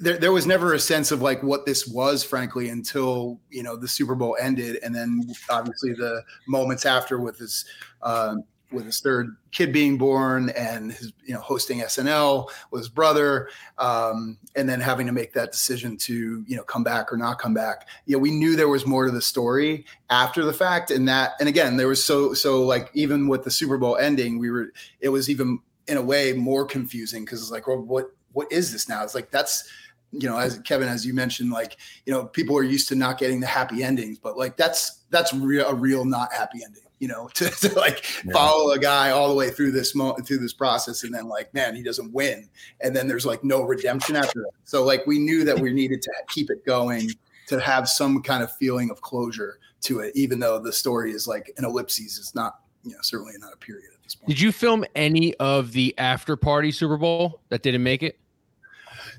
there, there was never a sense of like what this was, frankly, until you know the Super Bowl ended, and then obviously the moments after with his uh, with his third kid being born and his you know hosting SNL with his brother, um, and then having to make that decision to you know come back or not come back. You know, we knew there was more to the story after the fact, and that and again there was so so like even with the Super Bowl ending, we were it was even in a way more confusing because it's like well what what is this now? It's like that's you know as Kevin as you mentioned like you know people are used to not getting the happy endings, but like that's that's real a real not happy ending you know, (laughs) to, to like yeah. follow a guy all the way through this mo- through this process, and then like, man, he doesn't win, and then there's like no redemption after that. So like, we knew that we needed to keep it going to have some kind of feeling of closure to it, even though the story is like an ellipses. It's not, you know, certainly not a period at this point. Did you film any of the after party Super Bowl that didn't make it?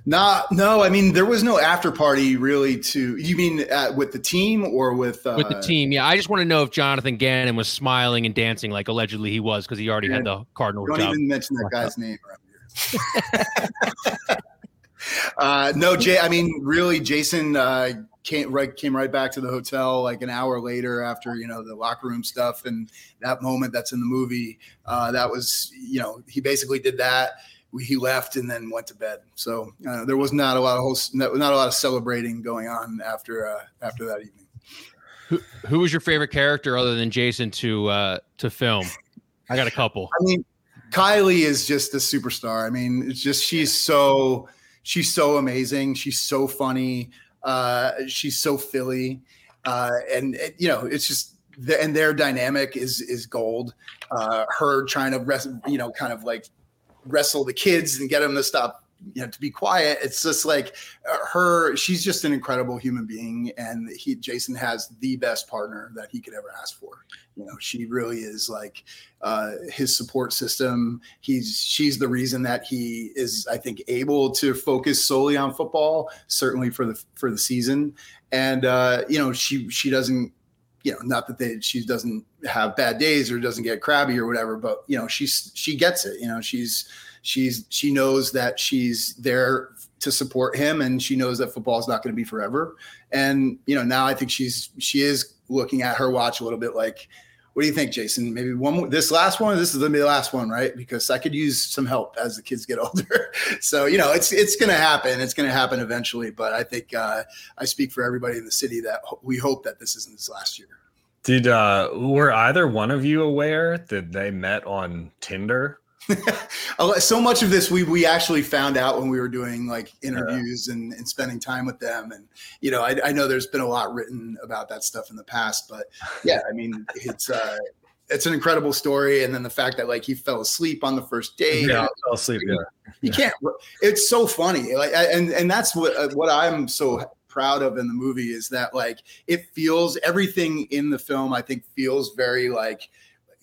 Not, no. I mean, there was no after party really. To you mean uh, with the team or with uh, with the team? Yeah, I just want to know if Jonathan Gannon was smiling and dancing like allegedly he was because he already had the Cardinal don't job. even mention that guy's name around here. (laughs) uh, no, Jay. I mean, really, Jason uh, came right came right back to the hotel like an hour later after you know the locker room stuff and that moment that's in the movie. Uh, that was you know he basically did that he left and then went to bed. So uh, there was not a lot of not, not, a lot of celebrating going on after uh, after that evening. Who, who was your favorite character other than Jason to uh, to film? I got a couple. I mean, Kylie is just a superstar. I mean, it's just she's so she's so amazing. She's so funny. Uh, she's so Philly, uh, and you know, it's just the, and their dynamic is is gold. Uh, her trying to rest, you know, kind of like wrestle the kids and get them to stop you know to be quiet. It's just like uh, her she's just an incredible human being and he jason has the best partner that he could ever ask for. You know she really is like uh, his support system. He's she's the reason that he is i think able to focus solely on football certainly for the for the season. And uh, you know she she doesn't you know, not that they, she doesn't have bad days or doesn't get crabby or whatever, but you know, she's, she gets it, you know, she's, she's, she knows that she's there to support him and she knows that football is not going to be forever. And, you know, now I think she's, she is looking at her watch a little bit like, what do you think, Jason? Maybe one more, this last one. This is gonna be the last one, right? Because I could use some help as the kids get (laughs) older. so you know, it's it's gonna happen. It's gonna happen eventually. But I think uh, I speak for everybody in the city that we hope that this isn't this last year. Did uh were either one of you aware that they met on Tinder? (laughs) so much of this we we actually found out when we were doing like interviews yeah. and, and spending time with them. And you know I, I, know there's been a lot written about that stuff in the past but yeah i mean it's uh it's an incredible story. And then the fact that like he fell asleep on the first day. Yeah fell asleep yeah. you can't it's so funny. Like and and that's what uh, what i'm so proud of in the movie is that like it feels everything in the film i think feels very like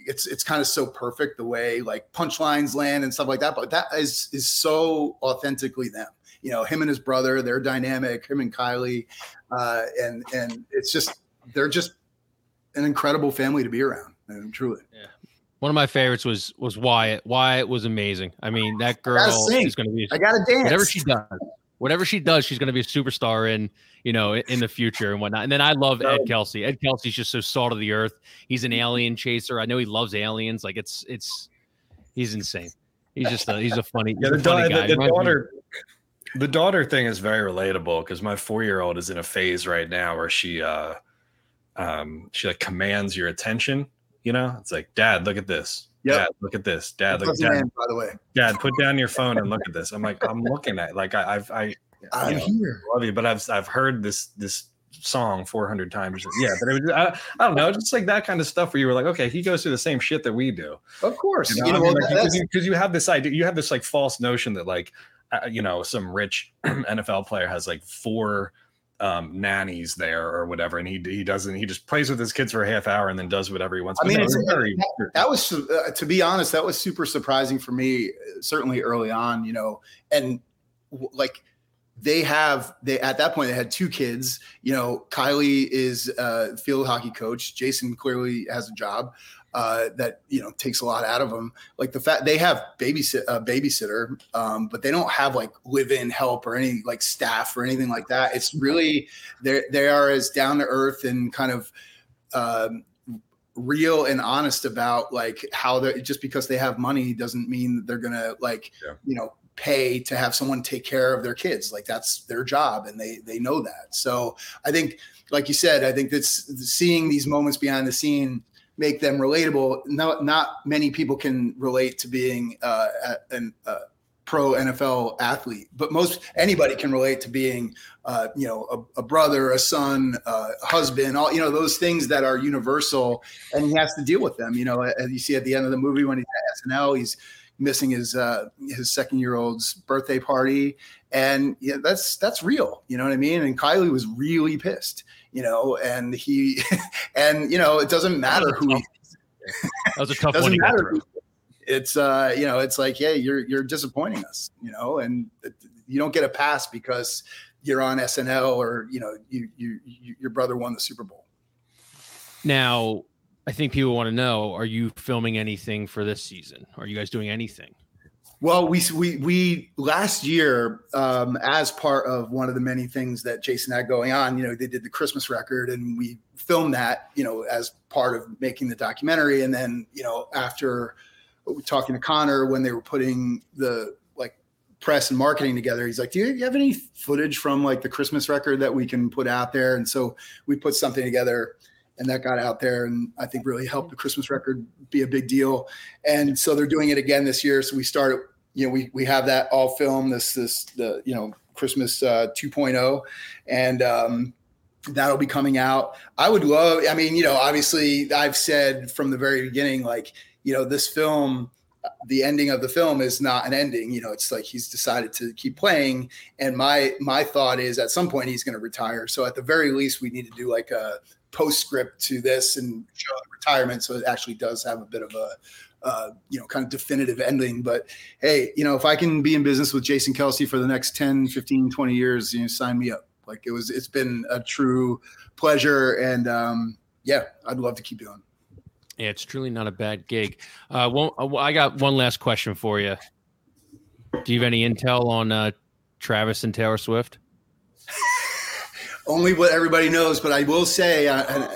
it's it's kind of so perfect the way like punchlines land and stuff like that. But that is is so authentically them. You know, him and his brother, their dynamic, him and Kylie, uh, and and it's just they're just an incredible family to be around. And truly, yeah. One of my favorites was was Wyatt. Wyatt was amazing. I mean, that girl is going to be. I got to dance. Whatever she does, whatever she does, she's going to be a superstar in you know in the future and whatnot. And then I love Ed Kelce. Ed Kelce's just so salt of the earth. He's an alien chaser. I know he loves aliens. Like it's it's he's insane. He's just a he's a funny. Yeah, the, funny da- the, the daughter. The daughter thing is very relatable because my four year old is in a phase right now where she uh um she like commands your attention. You know, it's like, Dad, look at this. Yeah, Dad, look at this. Dad, look, Dad, by the way. Dad, put down your phone and look at this. I'm like, I'm looking at like I, I've I I'm know, here. Love you, but I've I've heard this this song 400 times. Yeah, but it was I, I don't know, just like that kind of stuff where you were like, okay, he goes through the same shit that we do. Of course, you know, you know I mean, like, because, you, because you have this idea, you have this like false notion that like uh, you know some rich (clears throat) NFL player has like four um, nannies there or whatever, and he he doesn't he just plays with his kids for a half hour and then does whatever he wants. I mean, no, very, that, that, was uh, to be honest, that was super surprising for me, certainly early on, you know, and like they have they at that point they had two kids you know kylie is a field hockey coach jason clearly has a job uh, that you know takes a lot out of them like the fact they have babysit a babysitter um, but they don't have like live-in help or any like staff or anything like that. It's really they they are as down to earth and kind of um, real and honest about like how they're just because they have money doesn't mean that they're gonna like Yeah. you know pay to have someone take care of their kids. Like that's their job and they they know that. So i think like you said i think that's seeing these moments behind the scene make them relatable not not many people can relate to being uh an uh, pro NFL athlete, but most anybody can relate to being, uh, you know, a, a brother, a son, uh, a husband, all you know, those things that are universal, and he has to deal with them. You know, as you see at the end of the movie when he's at SNL, he's missing his uh, his second year old's birthday party, and yeah, that's that's real. You know what I mean? And Kylie was really pissed. You know, and he, (laughs) and you know, it doesn't matter who. He, That was a tough one doesn't get matter. who- It's uh, you know, it's like, yeah, you're you're disappointing us, you know, and you don't get a pass because you're on SNL or you know, you you, you your brother won the Super Bowl. Now, I think people want to know: Are you filming anything for this season? Are you guys doing anything? Well, we we we last year, um, as part of one of the many things that Jason had going on, you know, they did the Christmas record, and we filmed that, you know, as part of making the documentary. And then, you know, after talking to Connor when they were putting the like press and marketing together, he's like, "Do you have any footage from like the Christmas record that we can put out there?" And so we put something together. And that got out there, and I think really helped the Christmas record be a big deal and so they're doing it again this year. So we started, you know, we we have that all film this this the you know Christmas uh, 2.0, and um, that'll be coming out. I would love. I mean, you know, obviously I've said from the very beginning, like you know, this film. The ending of the film is not an ending, you know. It's like he's decided to keep playing, and my my thought is at some point he's going to retire. So at the very least, we need to do like a postscript to this and show the retirement, so it actually does have a bit of a uh, you know, kind of definitive ending. But hey, you know, if I can be in business with Jason Kelce for the next 10, 15, 20 years, you know, sign me up. Like it was, it's been a true pleasure. And um, yeah, I'd love to keep doing. Yeah, it's truly not a bad gig. Uh, one, uh, I got one last question for you. Do you have any intel on uh, Travis and Taylor Swift? Only what everybody knows, but I will say, uh, and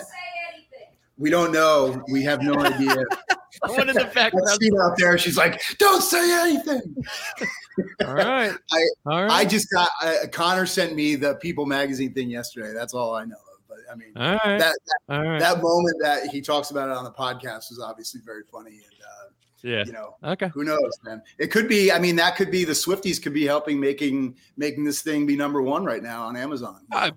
we don't know. We have no idea. (laughs) What in the That background? scene out there, she's like, "Don't say anything." (laughs) All right. (laughs) I- all right. I just got uh, Connor sent me the People magazine thing yesterday. That's all I know of. But I mean, all right. that all right. that moment that he talks about it on the podcast was obviously very funny. And uh, yeah. you know, Okay. who knows, man? It could be. I mean, that could be the Swifties could be helping making making this thing be number one right now on Amazon. Uh,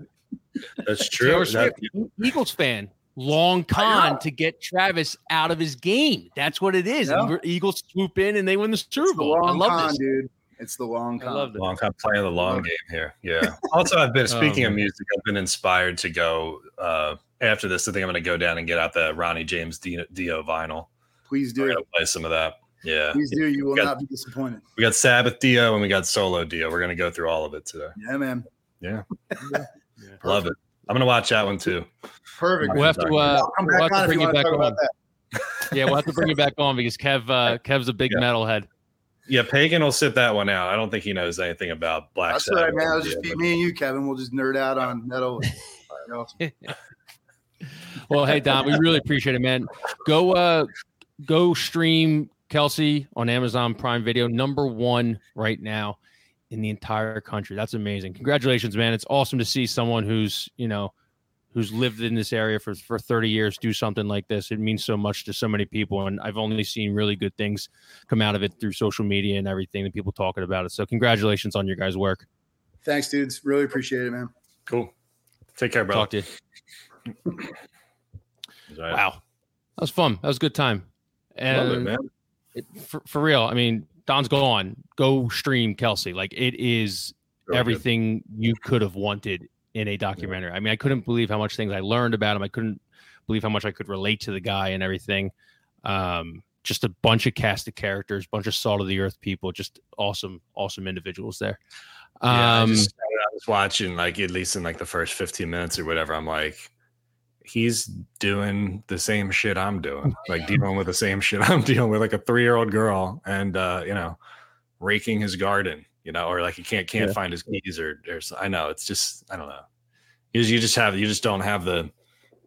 That's (laughs) Taylor true. That- Swift, Eagles fan. Long con to get Travis out of his game. That's what it is. Yeah. Eagles swoop in and they win the Super it's the Bowl. I long love con, this. dude. It's the long con. I con. love this. long time playing the long game here. Yeah. (laughs) Also, I've been speaking of music. I've been inspired to go uh, after this. I think I'm going to go down and get out the Ronnie James Dio, Dio vinyl. Please We're do. going to play some of that. Yeah. Please do. You will Got- not be disappointed. We got Sabbath Dio and we got Solo Dio. We're going to go through all of it today. Yeah, man. (laughs) Love it. I'm going to watch that one too. Perfect. We'll have to, uh, I'll come we'll have to bring you you want to back talk about on. that. (laughs) Yeah, we'll have to bring you back on because Kev uh, (laughs) Kev's a big Yeah. metalhead. Yeah, Pagan will sit that one out. I don't think he knows anything about Black That's Sabbath. all right, man. It'll just Yeah, be me and you, Kevin. We'll just nerd out on metal. You (laughs) know, Well, hey Don, we really appreciate it, man. Go uh go stream Kelce on Amazon Prime Video, number one right now in the entire country. That's amazing. Congratulations, man. It's awesome to see someone who's, you know, who's lived in this area for, for 30 years do something like this. It means so much to so many people. And I've only seen really good things come out of it through social media and everything that people talking about it. So congratulations on your guys' work. Thanks, dudes. Really appreciate it, man. Cool. Take care, bro. Talk to you. Wow. That was fun. That was a good time. And Love it, man. it- for, for real, I mean, Don's gone. Go stream Kelce. Like it is good. everything you could have wanted in a documentary. I mean, I couldn't believe how much things I learned about him. I couldn't believe how much I could relate to the guy and everything. Um, just a bunch of cast of characters, bunch of salt of the earth people, just awesome, awesome individuals there. Yeah, I, Um, just, I was watching like at least in like the first 15 minutes or whatever. I'm like, he's doing the same shit I'm doing, (laughs) like dealing with the same shit I'm (laughs) dealing with, like a three year old girl, and uh, you know, raking his garden, you know, or like he can't can't Yeah. find his keys or or I know it's just I don't know. You, you just have you just don't have the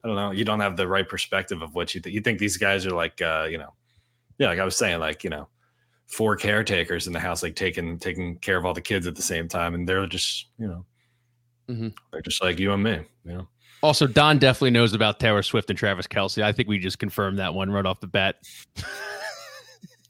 I don't know. You don't have the right perspective of what you think. You think these guys are like, uh, you know, yeah, like I was saying, like you know, four caretakers in the house, like taking taking care of all the kids at the same time, and they're just, you know, Mhm. they're just like you and me, you know. Also, Don definitely knows about Taylor Swift and Travis Kelce. I think we just confirmed that one right off the bat. (laughs)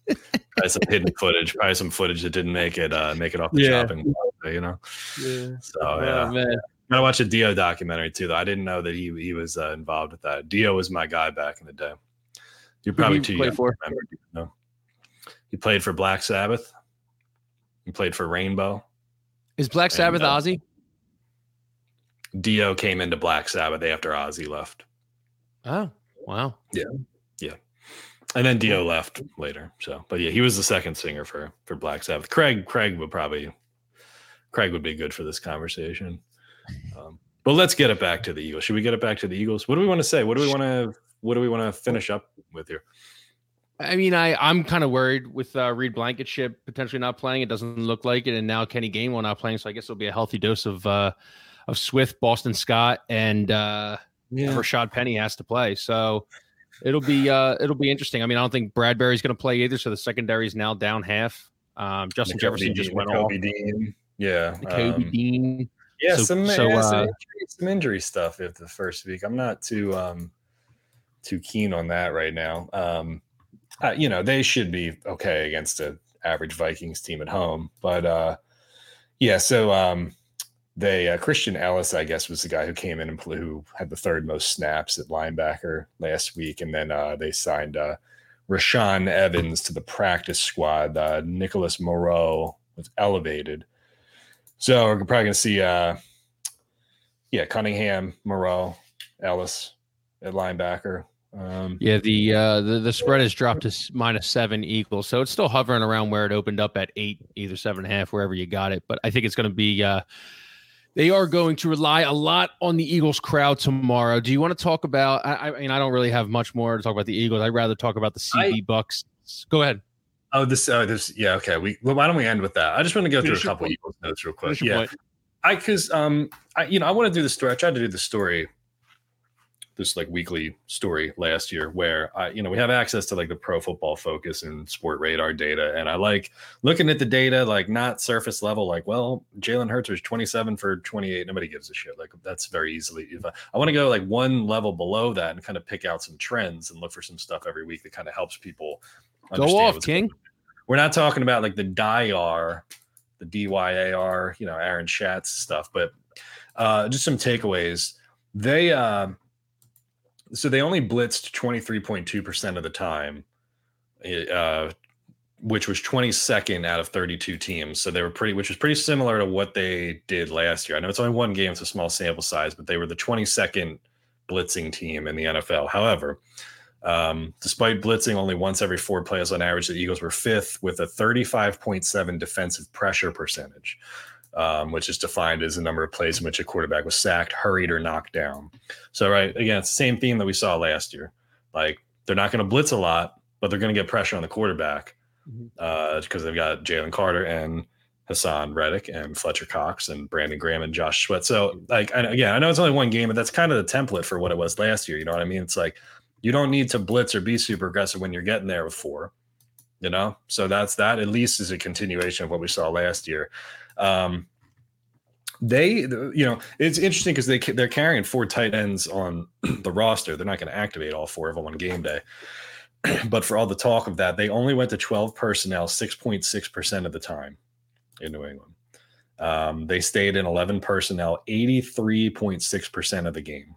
Probably some hidden footage, probably some footage that didn't make it uh make it off the Yeah. shopping, list, you know. Yeah. So yeah, Oh, gotta watch a Dio documentary too. Though I didn't know that he he was uh, involved with that. Dio was my guy back in the day. You're probably too young for? to remember. No, he played for Black Sabbath. He played for Rainbow. Is Black Sabbath uh, Ozzy? Dio came into Black Sabbath after Ozzy left, Oh, wow. Yeah. Yeah. And then Dio left later. So, but yeah, he was the second singer for for Black Sabbath. Craig Craig would probably Craig would be good for this conversation. Um, but let's get it back to the Eagles. Should we get it back to the Eagles? What do we want to say? What do we want to What do we want to finish up with here? I mean, I I'm kind of worried with uh, Reed Blankenship potentially not playing. It doesn't look like it, and now Kenny Gainwell not playing. So I guess it'll be a healthy dose of uh, of Swift, Boston Scott, and uh, Rashaad Penny has to play. So it'll be uh, it'll be interesting. I mean, I don't think Bradbury's going to play either. So the secondary is now down half. Um, Justin Nakobe Jefferson just went Nakobe off. Dean. Yeah. Kobe um, Dean. Yeah, So- some, so, yeah, some, uh, injury, some injury stuff if the first week. I'm not too um too keen on that right now. Um uh, you know, they should be okay against an average Vikings team at home, but uh yeah, so um they uh, Christian Elliss, I guess, was the guy who came in and pl- who had the third most snaps at linebacker last week, and then uh, they signed uh, Rashaan Evans to the practice squad. Uh, Nicholas Morrow was elevated, so we're probably going to see, uh, yeah, Cunningham, Morrow, Elliss at linebacker. Um, Yeah, the uh, the the spread has dropped to minus seven equals, so it's still hovering around where it opened up at eight, either seven and a half, wherever you got it. But I think it's going to be. They are going to rely a lot on the Eagles crowd tomorrow. Do you want to talk about? I, I mean, I don't really have much more to talk about the Eagles. I'd rather talk about the CB Bucks. Go ahead. oh, this, uh, this, yeah, okay. We well, why don't we end with that? I just want to go through Finish a couple. Eagles notes real quick. Yeah, point. I because um I you know I want to do the story. I tried to do the story, this like weekly story last year where I you know we have access to like the Pro Football Focus and Sport Radar data, and I like looking at the data like not surface level. Like, well, Jalen Hurts was twenty seven for twenty eight. Nobody gives a shit. Like that's very easily. If I, I want to go like one level below that and kind of pick out some trends and look for some stuff every week that kind of helps people. Go off, King. we're not talking about like the DYAR, the DYAR, you know, Aaron Schatz stuff, but uh, just some takeaways. They uh, so they only blitzed 23.2% of the time, uh, which was 22nd out of 32 teams. So they were pretty, which was pretty similar to what they did last year. I know it's only one game, it's a small sample size, but they were the 22nd blitzing team in the NFL. However, um, despite blitzing only once every four plays on average, the Eagles were fifth with a 35.7 defensive pressure percentage, um, which is defined as the number of plays in which a quarterback was sacked, hurried, or knocked down. So, right, again, it's the same theme that we saw last year. Like, they're not going to blitz a lot, but they're going to get pressure on the quarterback Mhm. uh, because they've got Jalen Carter and Haason Reddick and Fletcher Cox and Brandon Graham and Josh Sweat. So, like, and again, I know it's only one game, but that's kind of the template for what it was last year. You know what I mean? It's like you don't need to blitz or be super aggressive when you're getting there with four. You know, so that's that. At least is a continuation of what we saw last year. Um, they, you know, it's interesting because they they're carrying four tight ends on (clears throat) the roster. They're not going to activate all four of them on game day. (clears throat) but for all the talk of that, they only went to 12 personnel 6.6% of the time in New England. Um, they stayed in 11 personnel 83.6% of the game,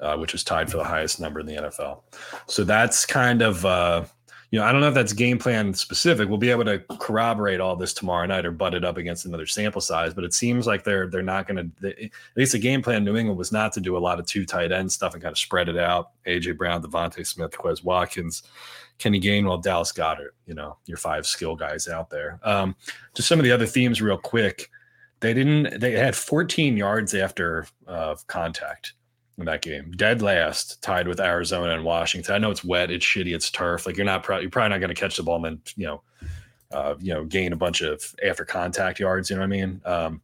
uh, which was tied for the highest number in the NFL. So that's kind of, uh, you know, I don't know if that's game plan specific. We'll be able to corroborate all this tomorrow night or butt it up against another sample size. But it seems like they're they're not going to. At least the game plan New England was not to do a lot of two tight end stuff and kind of spread it out. AJ Brown, DeVonta Smith, Quez Watkins, Kenny Gainwell, Dallas Goedert. You know, your five skill guys out there. Um, just some of the other themes, real quick. They didn't. They had 14 yards after uh, contact in that game. Dead last, tied with Arizona and Washington. I know it's wet, it's shitty, it's turf. Like you're not pro- you're probably not going to catch the ball and then you know, uh, you know, gain a bunch of after contact yards. You know what I mean? Um,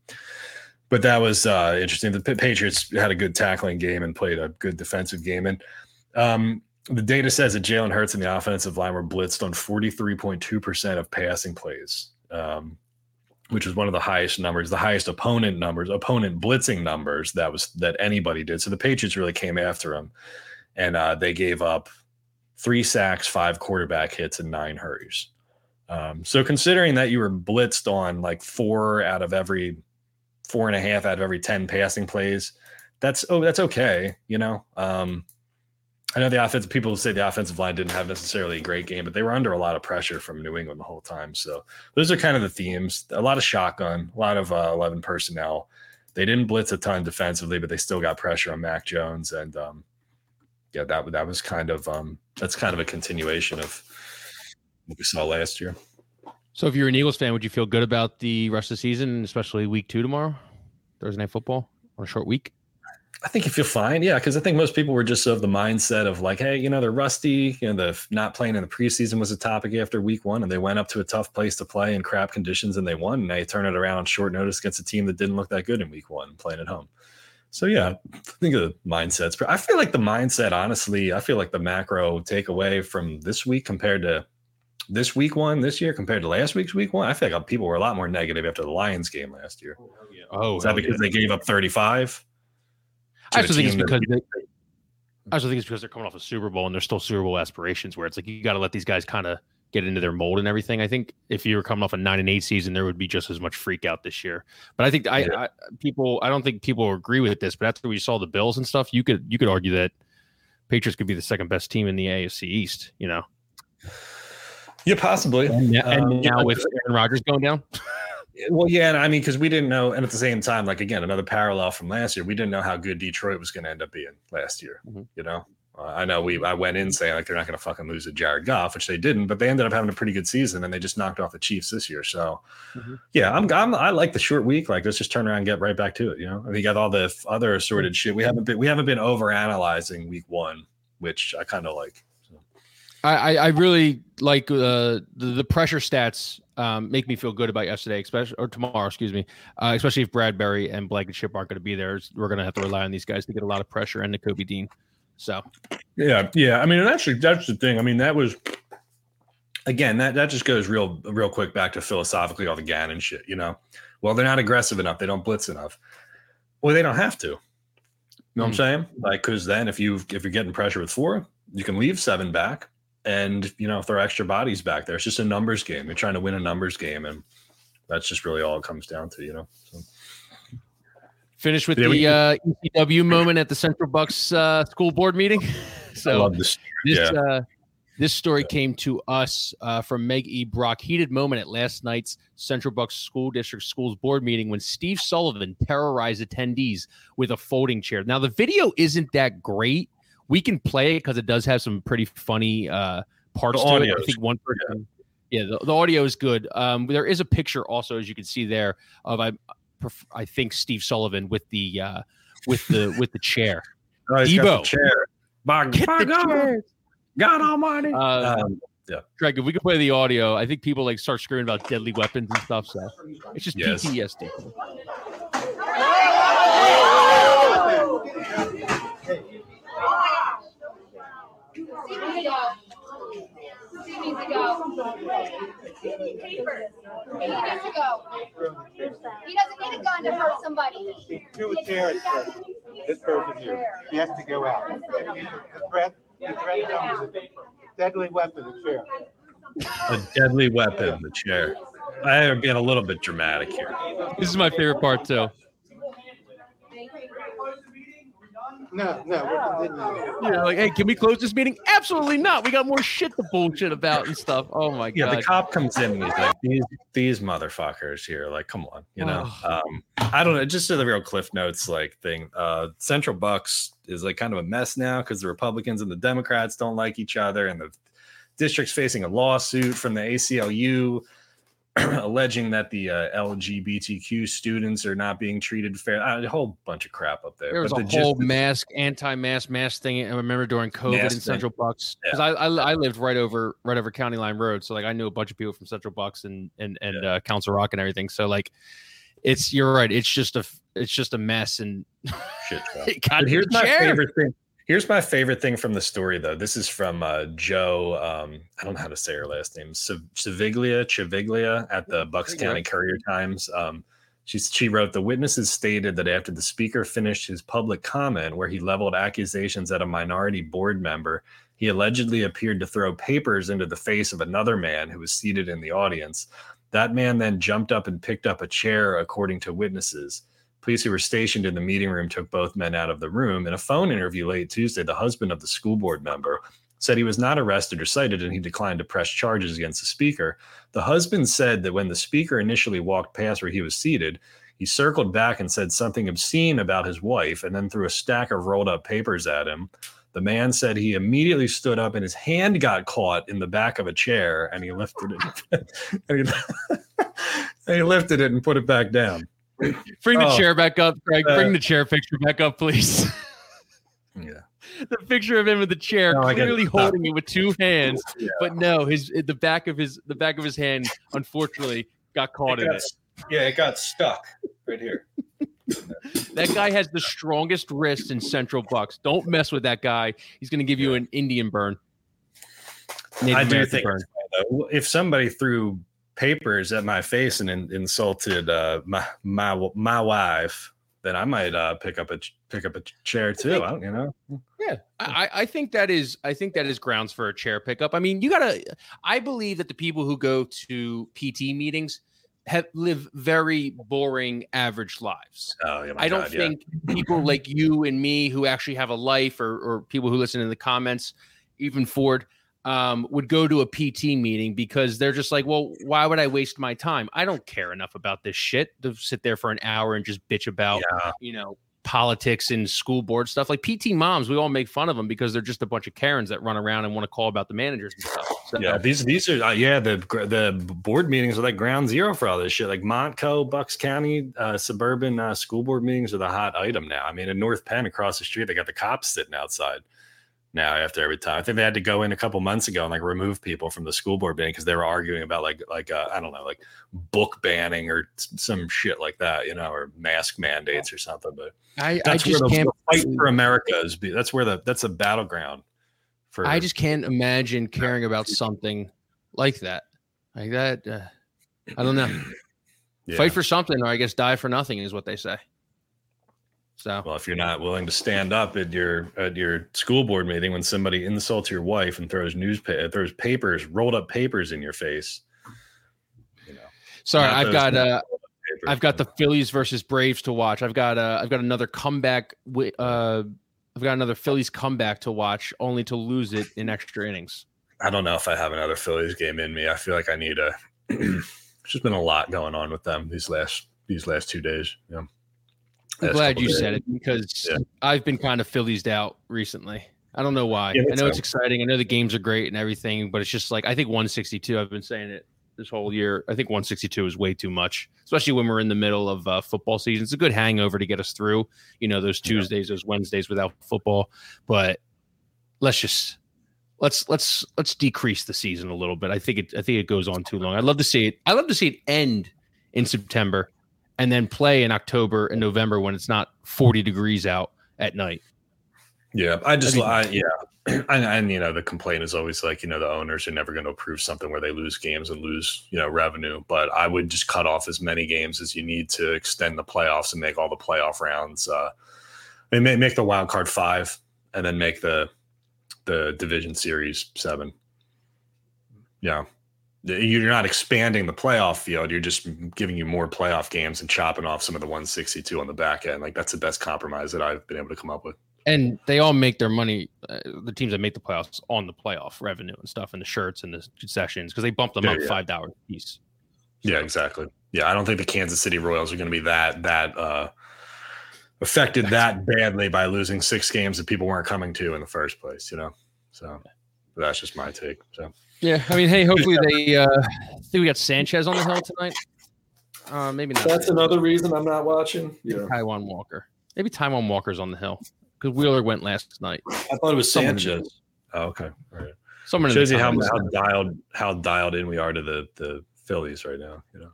but that was uh, interesting. The Patriots had a good tackling game and played a good defensive game. And um, the data says that Jalen Hurts and the offensive line were blitzed on 43.2% of passing plays, um, which was one of the highest numbers, the highest opponent numbers, opponent blitzing numbers that was that anybody did. So the Patriots really came after him, and uh, they gave up three sacks, five quarterback hits, and nine hurries. Um, so considering that you were blitzed on like four out of every four and a half out of every 10 passing plays, that's oh, that's okay, you know. Um, I know the offensive people say the offensive line didn't have necessarily a great game, but they were under a lot of pressure from New England the whole time. So those are kind of the themes. A lot of shotgun, a lot of uh, 11 personnel. They didn't blitz a ton defensively, but they still got pressure on Mac Jones. And um, yeah, that that was kind of um, that's kind of a continuation of what we saw last year. So if you're an Eagles fan, would you feel good about the rest of the season, especially week two tomorrow, Thursday night football on a short week? I think you feel fine, yeah, because I think most people were just of the mindset of like, hey, you know, they're rusty. You know, the not playing in the preseason was a topic after week one, and they went up to a tough place to play in crap conditions, and they won. And they turn it around on short notice against a team that didn't look that good in week one, playing at home. So yeah, I think the mindsets. I feel like the mindset, honestly, I feel like the macro takeaway from this week compared to this week one this year compared to last week's week one, I feel like people were a lot more negative after the Lions game last year. Oh, oh Is that because they gave up 35? I to a actually think it's that- because they, I actually think it's because they're coming off a Super Bowl and they're still Super Bowl aspirations. Where it's like you got to let these guys kind of get into their mold and everything. I think if you were coming off a nine and eight season, there would be just as much freak out this year. But I think I, Yeah. I people, I don't think people agree with this. But after we saw the Bills and stuff, you could you could argue that Patriots could be the second best team in the AFC East. You know, Yeah, possibly. and, and Um, now with Aaron Rodgers going down, (laughs) Well, yeah, and I mean, because we didn't know, and at the same time, like again, another parallel from last year, we didn't know how good Detroit was going to end up being last year. Mhm. You know, uh, I know we, I went in saying like they're not going to fucking lose to Jared Goff, which they didn't, but they ended up having a pretty good season, and they just knocked off the Chiefs this year. So, Mhm. yeah, I'm, I'm, I like the short week. Like, let's just turn around and get right back to it. You know, and you got all the other assorted shit. We haven't been, we haven't been over analyzing week one, which I kind of like. I, I, really like uh, the the pressure stats. Um, make me feel good about yesterday, especially or tomorrow, excuse me. Uh, especially if Bradbury and Blankenship aren't going to be there, we're going to have to rely on these guys to get a lot of pressure and the Kobe Dean. So Yeah, yeah. I mean, and actually, that's the thing. I mean, that was again that that just goes real real quick back to philosophically all the Gannon shit. You know, well, they're not aggressive enough. They don't blitz enough. Well, they don't have to. You know what I'm Mm. saying? Like, because then if you if you're getting pressure with four, you can leave seven back, and you know throw extra bodies back there. It's just a numbers game. You're trying to win a numbers game, and that's just really all it comes down to. You know. So, finish with Yeah, we- the uh, ECW moment at the Central Bucks uh, school board meeting. (laughs) I so love this. This Yeah. uh, this story came to us uh, from Meg E. Brock. Heated moment at last night's Central Bucks School District Schools Board meeting when Steve Sullivan terrorized attendees with a folding chair. Now the video isn't that great. We can play it because it does have some pretty funny uh, parts The to it. audio I think one person. Yeah, the, the audio is good. Um, there is a picture also, as you can see there, of I, I think Steve Sullivan with the uh, with the (laughs) with the chair. Oh, he's got Debo. the chair. By, Get by the God, chair. God Almighty. Uh, Um, Greg, if we could play the audio, I think people like start screaming about deadly weapons and stuff. So it's just Yes. PTSD. He needs to go. He needs to go. He needs to go. He doesn't need a gun to hurt somebody. To a chair, it says, this person here, he has to go out. The threat, the threat comes a deadly weapon, a chair. a deadly weapon, the chair. I am being a little bit dramatic here. This is my favorite part too. No, no, we're continuing. Yeah, like, hey, can we close this meeting? Absolutely not. We got more shit to bullshit about and stuff. Oh my god. Yeah, the cop comes in and he's like, these these motherfuckers here, like, come on, you know. Oh. Um, I don't know, just to the real Cliff Notes like thing. Uh, Central Bucks is like kind of a mess now because the Republicans and the Democrats don't like each other, and the district's facing a lawsuit from the ACLU (clears throat) alleging that the uh, LGBTQ students are not being treated fair. Uh, a whole bunch of crap up there. There was But a the whole is- mask, anti-mask, mask thing. I remember during COVID Mask in thing. Central Bucks because I, I I lived right over right over County Line Road, so like I knew a bunch of people from Central Bucks and and and uh, Council Rock and everything. So like it's you're right. It's just a it's just a mess and Shit (laughs) show. it got But here's my favorite thing. Here's my favorite thing from the story, though. This is from uh, Joe. Um, I don't know how to say her last name. Civ- Civiglia, Civiglia at the Bucks. County Courier Times. Um, she she wrote the witnesses stated that after the speaker finished his public comment, where he leveled accusations at a minority board member, he allegedly appeared to throw papers into the face of another man who was seated in the audience. That man then jumped up and picked up a chair, according to witnesses. Police who were stationed in the meeting room took both men out of the room. In a phone interview late Tuesday, the husband of the school board member said he was not arrested or cited and he declined to press charges against the speaker. The husband said that when the speaker initially walked past where he was seated, he circled back and said something obscene about his wife and then threw a stack of rolled up papers at him. The man said he immediately stood up and his hand got caught in the back of a chair and he lifted it. (laughs) and, he, (laughs) he lifted it and put it back down. Bring the Oh. chair back up, Greg. Uh, Bring the chair picture back up, please. (laughs) Yeah. the picture of him with the chair, No, clearly holding it with two hands, Yeah. but no, his the back of his the back of his hand, unfortunately, got caught in got, it. Yeah, it got stuck right here. That guy has the strongest wrist in Central Bucks. Don't mess with that guy. He's going to give you an Indian burn. Native I do American think burn. if somebody threw papers at my face and in, insulted uh, my my my wife, then I might uh, pick up a pick up a chair too. I you know. Yeah, I, I think that is I think that is grounds for a chair pickup. I mean, you gotta. I believe that the people who go to PT meetings have live very boring, average lives. Oh yeah, I don't God, yeah. think people like you and me who actually have a life, or, or people who listen in the comments, even Ford, um, would go to a PT meeting because they're just like, well, why would I waste my time? I don't care enough about this shit to sit there for an hour and just bitch about Yeah. you know politics and school board stuff like pt moms we all make fun of them because they're just a bunch of karens that run around and want to call about the managers and stuff so, Yeah, these these are uh, yeah the the board meetings are like ground zero for all this shit. Like Montco, Bucks County, uh, suburban uh, school board meetings are the hot item now. I mean, in North Penn across the street, they got the cops sitting outside now after every time. I think they had to go in a couple months ago and like remove people from the school board meeting because they were arguing about like like uh, I don't know like book banning or some shit like that, you know, or mask mandates or something. But I, I that's just where the, can't the fight for America is. That's where the that's a battleground. For i just can't imagine caring about something like that like that uh, i don't know (clears throat) yeah. fight for something or i guess die for nothing is what they say so Well, if you're not willing to stand up at your at your school board meeting when somebody insults your wife and throws newspaper throws papers rolled up papers in your face, you know, sorry i've got uh. I've got the Phillies versus Braves to watch. I've got uh, I've got another comeback. Uh, I've got another Phillies comeback to watch, only to lose it in extra innings. I don't know if I have another Phillies game in me. I feel like I need a. (clears throat) There's just been a lot going on with them these last these last two days. Yeah, I'm glad you said it because Yeah. I've been kind of Phillies out recently. I don't know why. Yeah, I know it's exciting. I know the games are great and everything, but it's just like I think 162. I've been saying it this whole year. I think 162 is way too much, especially when we're in the middle of uh, football season. It's a good hangover to get us through. You know, those Yeah. Tuesdays, those Wednesdays without football. But let's just let's let's let's decrease the season a little bit. I think it I think it goes on too long. I'd love to see it. I love to see it end in September and then play in October and November when it's not 40 degrees out at night. Yeah, I just, think- I, yeah, (clears throat) and, and you know, the complaint is always like, you know, the owners are never going to approve something where they lose games and lose, you know, revenue. But I would just cut off as many games as you need to extend the playoffs and make all the playoff rounds. Uh, they may make the wild card five and then make the the division series seven. Yeah. You're not expanding the playoff field. You're just giving you more playoff games and chopping off some of the 162 on the back end. Like that's the best compromise that I've been able to come up with. And they all make their money, uh, the teams that make the playoffs, on the playoff revenue and stuff, and the shirts and the concessions because they bump them Yeah, up yeah. five dollars a piece. Yeah, exactly. Yeah, I don't think the Kansas City Royals are going to be that that uh affected that badly by losing six games that people weren't coming to in the first place, you know. So that's just my take. So Yeah, I mean, hey, hopefully they. uh I think we got Sanchez on the hill tonight. Uh Maybe not. that's another reason I'm not watching. Yeah, Taijuan Walker. Maybe Taijuan Walker's on the hill because Wheeler went last night. I thought it was Someone in Sanchez. Oh, okay. All right. Someone in the Shows you how, how dialed how dialed in we are to the the Phillies right now. You know.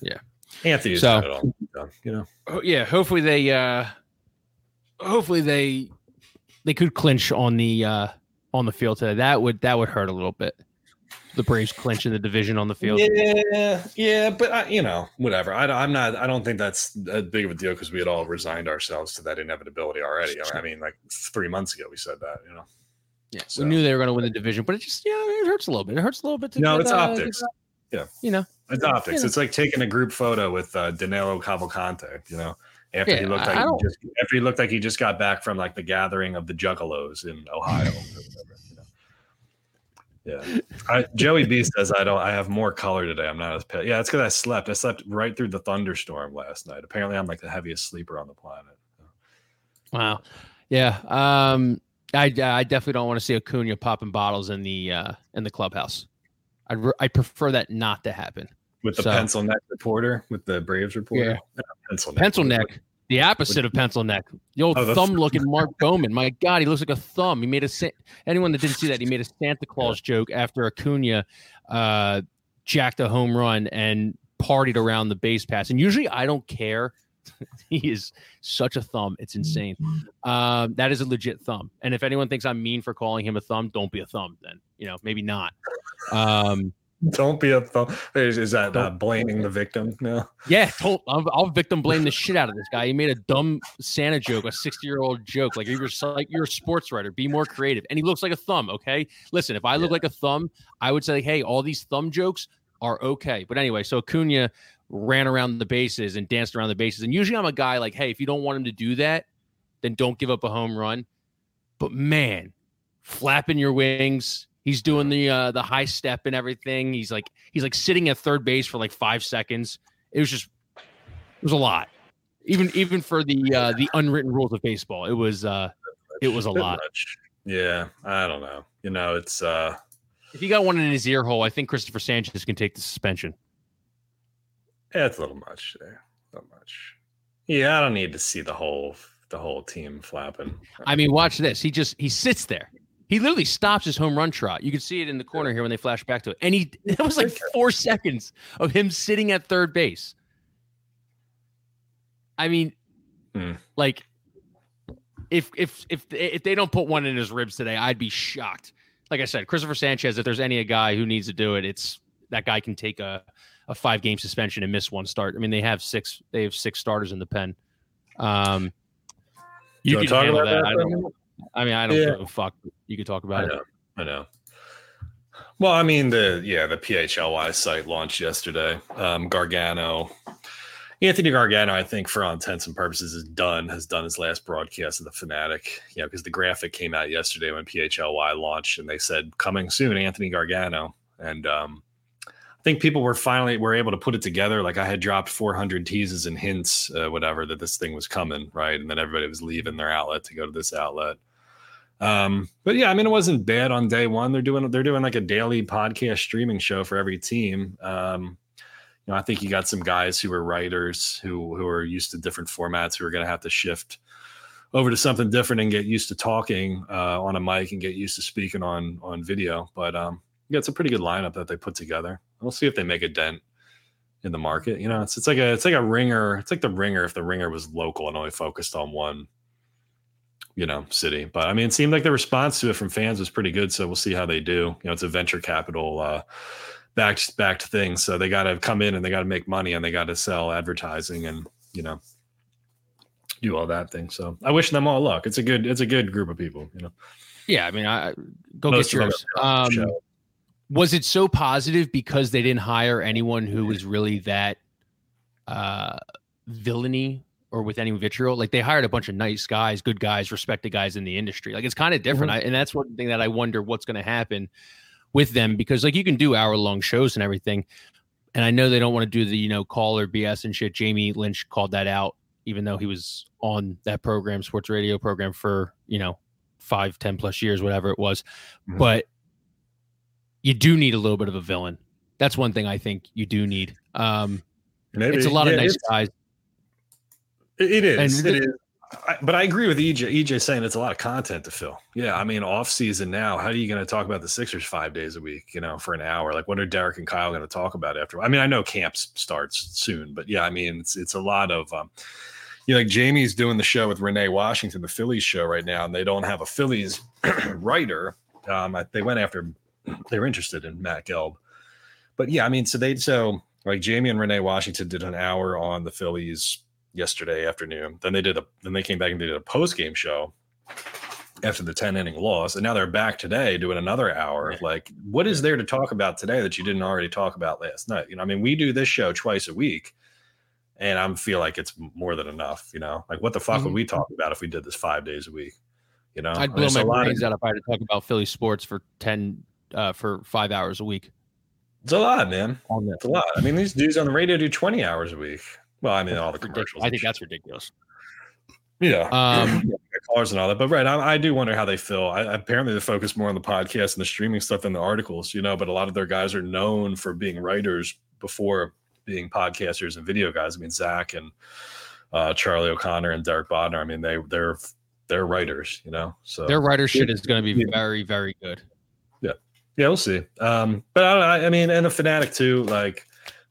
Yeah. Anthony's So- doing it all. You know, Oh, yeah, hopefully they uh hopefully they they could clinch on the uh on the field today. That would that would hurt a little bit. The Braves clinch in the division on the field. Yeah, yeah, but I, you know, whatever. I, I'm not. I don't think that's that big of a deal because we had all resigned ourselves to that inevitability already. I mean, like three months ago, we said that. You know, Yeah, So- we knew they were going to win the division, but it just yeah, it hurts a little bit. It hurts a little bit. To no, get, it's uh, optics. get, uh, You know, It's optics. Yeah. It's like taking a group photo with uh, Danelo Cavalcante. You know, after he looked like he just after he looked like he just got back from like the gathering of the Juggalos in Ohio. or whatever, you know. Yeah, (laughs) I, Joey B says I don't. I have more color today. I'm not as pale. Yeah, it's because I slept. I slept right through the thunderstorm last night. Apparently, I'm like the heaviest sleeper on the planet. wow, yeah. Um, I I definitely don't want to see Acuna popping bottles in the uh in the clubhouse. I'd re- I prefer that not to happen. With the So- pencil neck reporter, with the Braves reporter, Yeah. pencil neck, Pencil neck, the opposite of pencil neck. The old Oh, thumb looking Mark Bowman. My God, he looks like a thumb. He made a Sa- anyone that didn't see that he made a Santa Claus joke after Acuna uh, jacked a home run and partied around the base pass. And usually I don't care. (laughs) he is such a thumb. It's insane. Um, that is a legit thumb. And if anyone thinks I'm mean for calling him a thumb, don't be a thumb. Then you know maybe not. Um, (laughs) Don't be a thumb. Is, is that uh, blaming the victim? No. Yeah, told, I'll, I'll victim blame the shit out of this guy. He made a dumb Santa joke, a 60 year old joke. Like you're like you're a sports writer, be more creative. And he looks like a thumb. Okay, listen, if I look like a thumb, I would say, hey, all these thumb jokes are okay. But anyway, so Acuna ran around the bases and danced around the bases. And usually I'm a guy like, hey, if you don't want him to do that, then don't give up a home run. But man, flapping your wings. He's doing the uh, the high step and everything. He's like he's like sitting at third base for like five seconds. It was just it was a lot. Even even for the uh, the unwritten rules of baseball, it was uh, it was a lot. much. Yeah, I don't know. You know, it's uh If he got one in his ear hole, I think Christopher Sanchez can take the suspension. yeah, it's a little much there. A little much. Yeah, I don't need to see the whole the whole team flapping. I mean, watch this. He just he sits there. He literally stops his home run trot. You can see it in the corner here when they flash back to it. And he (laughs) it was like (laughs) four seconds of him sitting at third base. I mean, Hmm. like if if if if they don't put one in his ribs today, I'd be shocked. Like I said, Christopher Sanchez, if there's any a guy who needs to do it, it's that guy can take a, a five game suspension and miss one start. I mean, they have six they have six starters in the pen. Um You you can talk handle about that. that I don't minute? I mean, I don't Yeah. give a fuck. You could talk I about it. I know. Well, I mean the yeah the PHLY site launched yesterday. Um, Gargano, Anthony Gargano, I think for all intents and purposes is done. Has done his last broadcast of the Fanatic. You know, because the graphic came out yesterday when PHLY launched, and they said coming soon, Anthony Gargano, and um, I think people were finally were able to put it together. Like I had dropped 400 teases and hints, uh, whatever, that this thing was coming, right? And then everybody was leaving their outlet to go to this outlet. Um, but yeah, I mean, it wasn't bad on day one. They're doing they're doing like a daily podcast streaming show for every team. Um, you know, I think you got some guys who are writers who who are used to different formats who are going to have to shift over to something different and get used to talking uh, on a mic and get used to speaking on on video. But um, yeah, it's a pretty good lineup that they put together. We'll see if they make a dent in the market. You know, it's it's like a it's like a ringer. It's like the ringer if the ringer was local and only focused on one you know city. But i mean it seemed like the response to it from fans was pretty good so we'll see how they do. You know it's a venture capital uh backed backed thing so they got to come in and they got to make money and they got to sell advertising and you know do all that thing. So i wish them all luck. It's a good it's a good group of people you know. Yeah, I mean, I go Most get yours. are on the Um, show. was it so positive because they didn't hire anyone who was really that uh villainy or with any vitriol? Like they hired a bunch of nice guys, good guys, respected guys in the industry. Like it's kind of different. I, and that's one thing that I wonder what's going to happen with them because like you can do hour long shows and everything. And I know they don't want to do the, you know, call or BS and shit. Jamie Lynch called that out, even though he was on that program, sports radio program for, you know, five, ten plus years, whatever it was. Mhm. But you do need a little bit of a villain. That's one thing I think you do need. Um, Maybe it's a lot Yeah, of nice guys. It, is. And it is. I, but I agree with EJ. EJ saying it's a lot of content to fill. Yeah, I mean, off season now. How are you going to talk about the Sixers five days a week? You know, for an hour. Like, what are Derek and Kyle going to talk about after? I mean, I know camp starts soon, but yeah, I mean, it's it's a lot of. Um, you know, like Jamie's doing the show with Renee Washington, the Phillies show right now, and they don't have a Phillies (clears throat) writer. Um, I, they went after. They were interested in Matt Gelb, but yeah, I mean, so they so like Jamie and Renee Washington did an hour on the Phillies yesterday afternoon. Then they did a then they came back and they did a post game show after the 10 inning loss. And now they're back today doing another hour. Like, what is there to talk about today that you didn't already talk about last night? You know, I mean, we do this show twice a week, and I feel like it's more than enough. You know, like what the fuck mm-hmm. would we talk about if we did this five days a week? You know, I'd blow my brains out if I had to talk about Philly sports for 10 uh, for five hours a week. It's a lot, man. It's a lot. I mean, these dudes on the radio do 20 hours a week. Well, I mean, all the commercials. I think that's ridiculous. Yeah, (clears throat) um, cars and all that. But right, I, I do wonder how they feel. I, apparently, they focus more on the podcast and the streaming stuff than the articles, you know. But a lot of their guys are known for being writers before being podcasters and video guys. I mean, Zach and uh, Charlie O'Connor and Derek Bodner. I mean, they they're they're writers, you know. So their writer shit is going to be very very good. Yeah, yeah, we'll see. Um, but I, I mean, and a fanatic too, like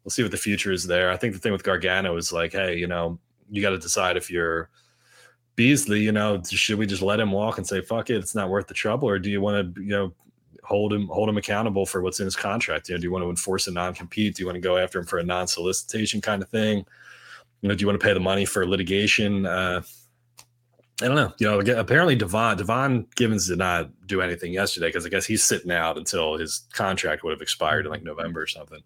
we'll see what the future is there. I think the thing with Gargano is like, hey, you know, you got to decide if you're Beasley, you know, should we just let him walk and say fuck it, it's not worth the trouble, or do you want to, you know, hold him hold him accountable for what's in his contract? You know, do you want to enforce a non compete? Do you want to go after him for a non solicitation kind of thing? You know, do you want to pay the money for litigation? Uh, I don't know. You know, apparently Devon Devon Givens did not do anything yesterday because I guess he's sitting out until his contract would have expired in like November or something.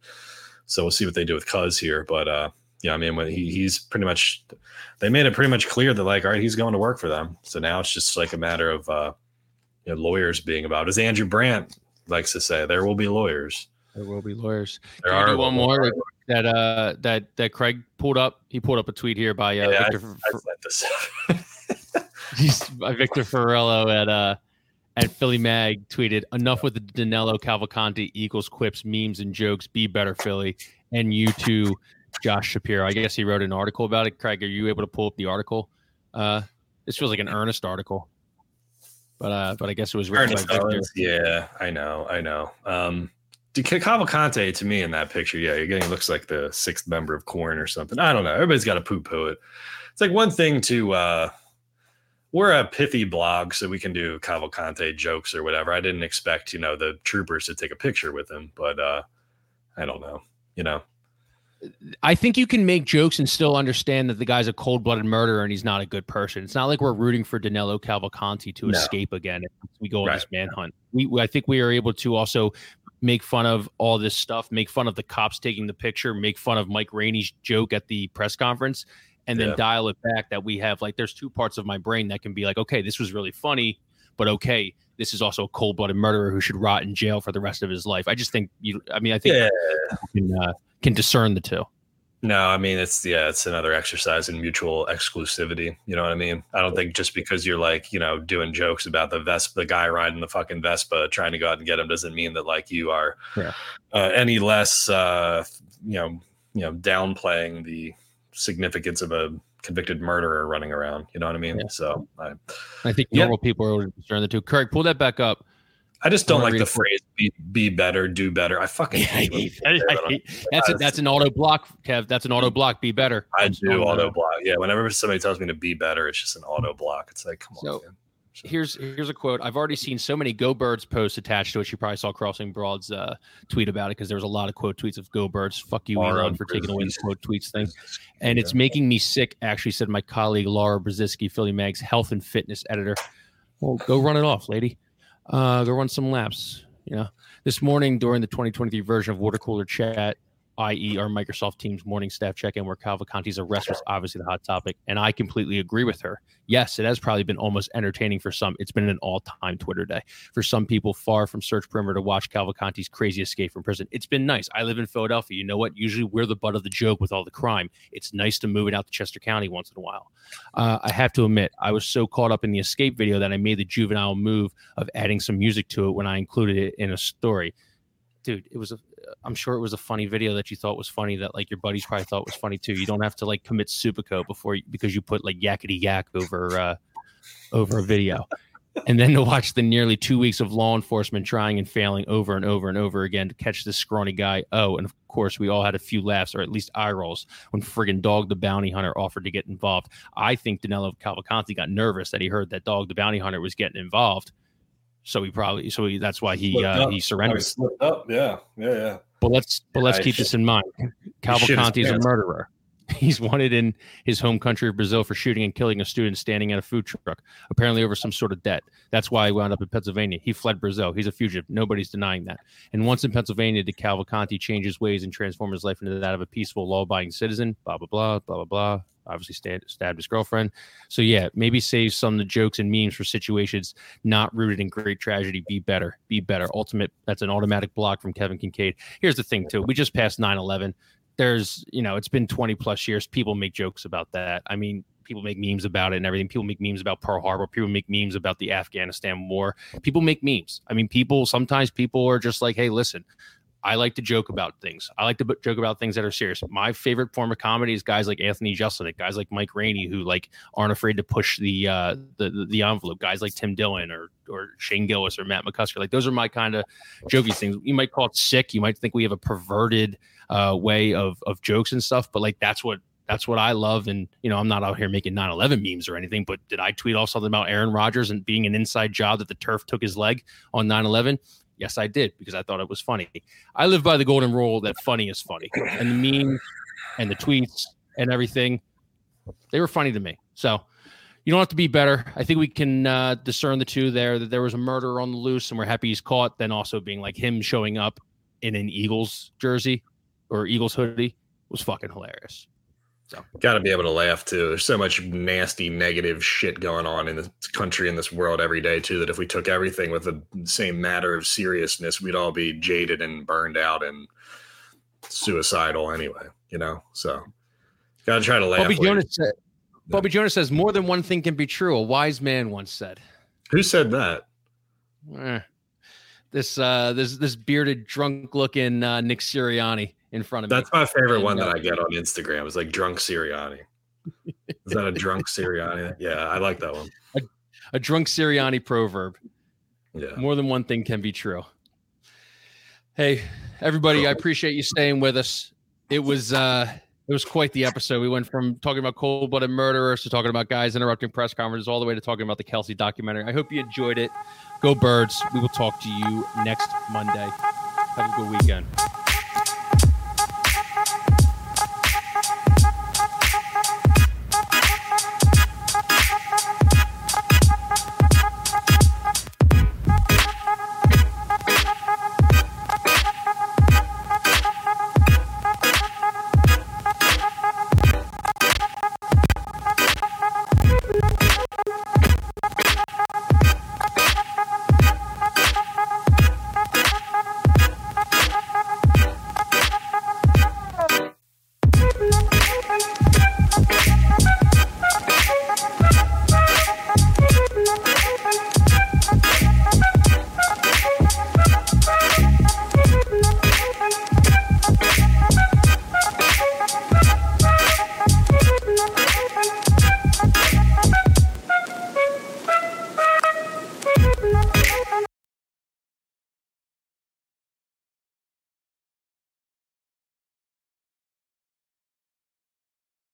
So we'll see what they do with Cuz here. But uh, yeah, I mean, when he, he's pretty much, they made it pretty much clear that like, all right, he's going to work for them. So now it's just like a matter of uh, you know, lawyers being about. As Andrew Brandt likes to say, there will be lawyers. There will be lawyers. There Can are one more that uh that that Craig pulled up. He pulled up a tweet here by uh, yeah, Victor. I, I (laughs) (laughs) he's by Victor Fiorillo at uh at Philly Mag tweeted, "Enough with the Danelo Cavalcante Eagles quips, memes, and jokes. Be better, Philly." And you too, Josh Shapiro. I guess he wrote an article about it. Craig, are you able to pull up the article? Uh, this feels like an earnest article, but uh, but I guess it was written Ernest by Victor. Yeah, I know, I know. Um, Cavalcante to me in that picture, yeah, you're getting looks like the sixth member of Korn or something. I don't know. Everybody's got to poo poo it. It's like one thing to uh we're a pithy blog, so we can do Cavalcante jokes or whatever. I didn't expect, you know, the troopers to take a picture with him, but uh I don't know, you know. I think you can make jokes and still understand that the guy's a cold-blooded murderer and he's not a good person. It's not like we're rooting for Danelo Cavalcante to no. escape again if we go on right. this manhunt. We, I think we are able to also make fun of all this stuff, make fun of the cops taking the picture, make fun of Mike Rainey's joke at the press conference, and then yeah. dial it back that we have like there's two parts of my brain that can be like okay this was really funny but okay this is also a cold-blooded murderer who should rot in jail for the rest of his life i just think you i mean i think yeah. can, uh, can discern the two no, I mean it's yeah, it's another exercise in mutual exclusivity. You know what I mean? I don't think just because you're like you know doing jokes about the Vespa, the guy riding the fucking Vespa, trying to go out and get him, doesn't mean that like you are yeah. uh, any less uh, you know you know downplaying the significance of a convicted murderer running around. You know what I mean? Yeah. So I, I think normal yeah. people are to the two. Craig, pull that back up. I just don't like the phrase be, be better, do better. I fucking (laughs) hate, hate, I hate that's a, that's an auto block, Kev. That's an auto mm-hmm. block. Be better. I do auto block. Yeah. Whenever somebody tells me to be better, it's just an auto block. It's like, come so, on. Man here's here's a quote. I've already seen so many Go Birds posts attached to it. You probably saw Crossing Broad's uh, tweet about it because there was a lot of quote tweets of Go Birds. Fuck you, Elon, for taking away the quote tweets thing. And it's making me sick. Actually, said my colleague Laura Brzezinski, Philly Mag's health and fitness editor. Well, go run it off, lady. Uh, go run some laps. You know, this morning during the 2023 version of Water Cooler Chat, i.e., our Microsoft Teams morning staff check in, where Cavalcante's arrest was obviously the hot topic. And I completely agree with her. Yes, it has probably been almost entertaining for some. It's been an all time Twitter day. For some people far from Search Perimeter to watch Cavalcante's crazy escape from prison. It's been nice. I live in Philadelphia. You know what? Usually we're the butt of the joke with all the crime. It's nice to move it out to Chester County once in a while. Uh, I have to admit, I was so caught up in the escape video that I made the juvenile move of adding some music to it when I included it in a story dude, it was a. I'm sure it was a funny video that you thought was funny that like your buddies probably thought was funny too. You don't have to like commit seppuku before you, because you put like yakety yak over uh over a video. and then to watch the nearly two weeks of law enforcement trying and failing over and over and over again to catch this scrawny guy. Oh, and of course, we all had a few laughs, or at least eye rolls, when friggin' Dog the Bounty Hunter offered to get involved. I think Danelo Cavalcante got nervous that he heard that Dog the Bounty Hunter was getting involved. So he probably, so he, that's why he uh, he surrendered. Slipped up. Yeah. Yeah. Yeah. But let's but let's I keep shit- this in mind. his is a murderer. (laughs) He's wanted in his home country of Brazil for shooting and killing a student standing at a food truck, apparently over some sort of debt. That's why he wound up in Pennsylvania. He fled Brazil. He's a fugitive. Nobody's denying that. And once in Pennsylvania, did Cavalcante change his ways and transform his life into that of a peaceful, law-abiding citizen? Blah blah blah blah blah blah. Obviously, stabbed, stabbed his girlfriend. So yeah, maybe save some of the jokes and memes for situations not rooted in great tragedy. Be better. Be better. Ultimate. That's an automatic block from Kevin Kinkead. Here's the thing too. We just passed 9/11 there's you know it's been 20 plus years. People make jokes about that. I mean people make memes about it and everything. People make memes about pearl harbor. People make memes about the afghanistan war. People make memes. I mean people sometimes people are just like hey listen i like to joke about things. I like to b- joke about things that are serious. My favorite form of comedy is guys like anthony jeselnik guys like mike rainey who like aren't afraid to push the uh the the, envelope. Guys like tim dillon or or shane gillis or matt mccusker. Like those are my kind of jokey things. You might call it sick. You might think we have a perverted uh, way of of jokes and stuff. But like that's what that's what I love. And you know, I'm not out here making 9/11 memes or anything. But did I tweet off something about Aaron Rodgers and being an inside job that the turf took his leg on 9/11? Yes, I did because I thought it was funny. I live by the golden rule that funny is funny, and the meme and the tweets and everything they were funny to me. So. You don't have to be better. I think we can uh, discern the two there. That there was a murderer on the loose, and we're happy he's caught. Then also being like him showing up in an Eagles jersey or Eagles hoodie was fucking hilarious. So got to be able to laugh too. There's so much nasty, negative shit going on in this country, in this world every day too. That if we took everything with the same matter of seriousness, we'd all be jaded and burned out and suicidal anyway. You know, so got to try to laugh. Bobby Jonas said. Bobby Jonas says more than one thing can be true. A wise man once said. Who said that? Eh. This uh this this bearded, drunk looking uh, Nick Sirianni in front of me. That's my favorite one that uh, I get on Instagram. It's like drunk Sirianni. Is that a drunk Sirianni? (laughs) Yeah, I like that one. a drunk Sirianni proverb. Yeah. More than one thing can be true. Hey, everybody, I appreciate you staying with us. It was uh it was quite the episode. We went from talking about cold-blooded murderers to talking about guys interrupting press conferences, all the way to talking about the Kelce documentary. I hope you enjoyed it. Go Birds. We will talk to you next Monday. Have a good weekend.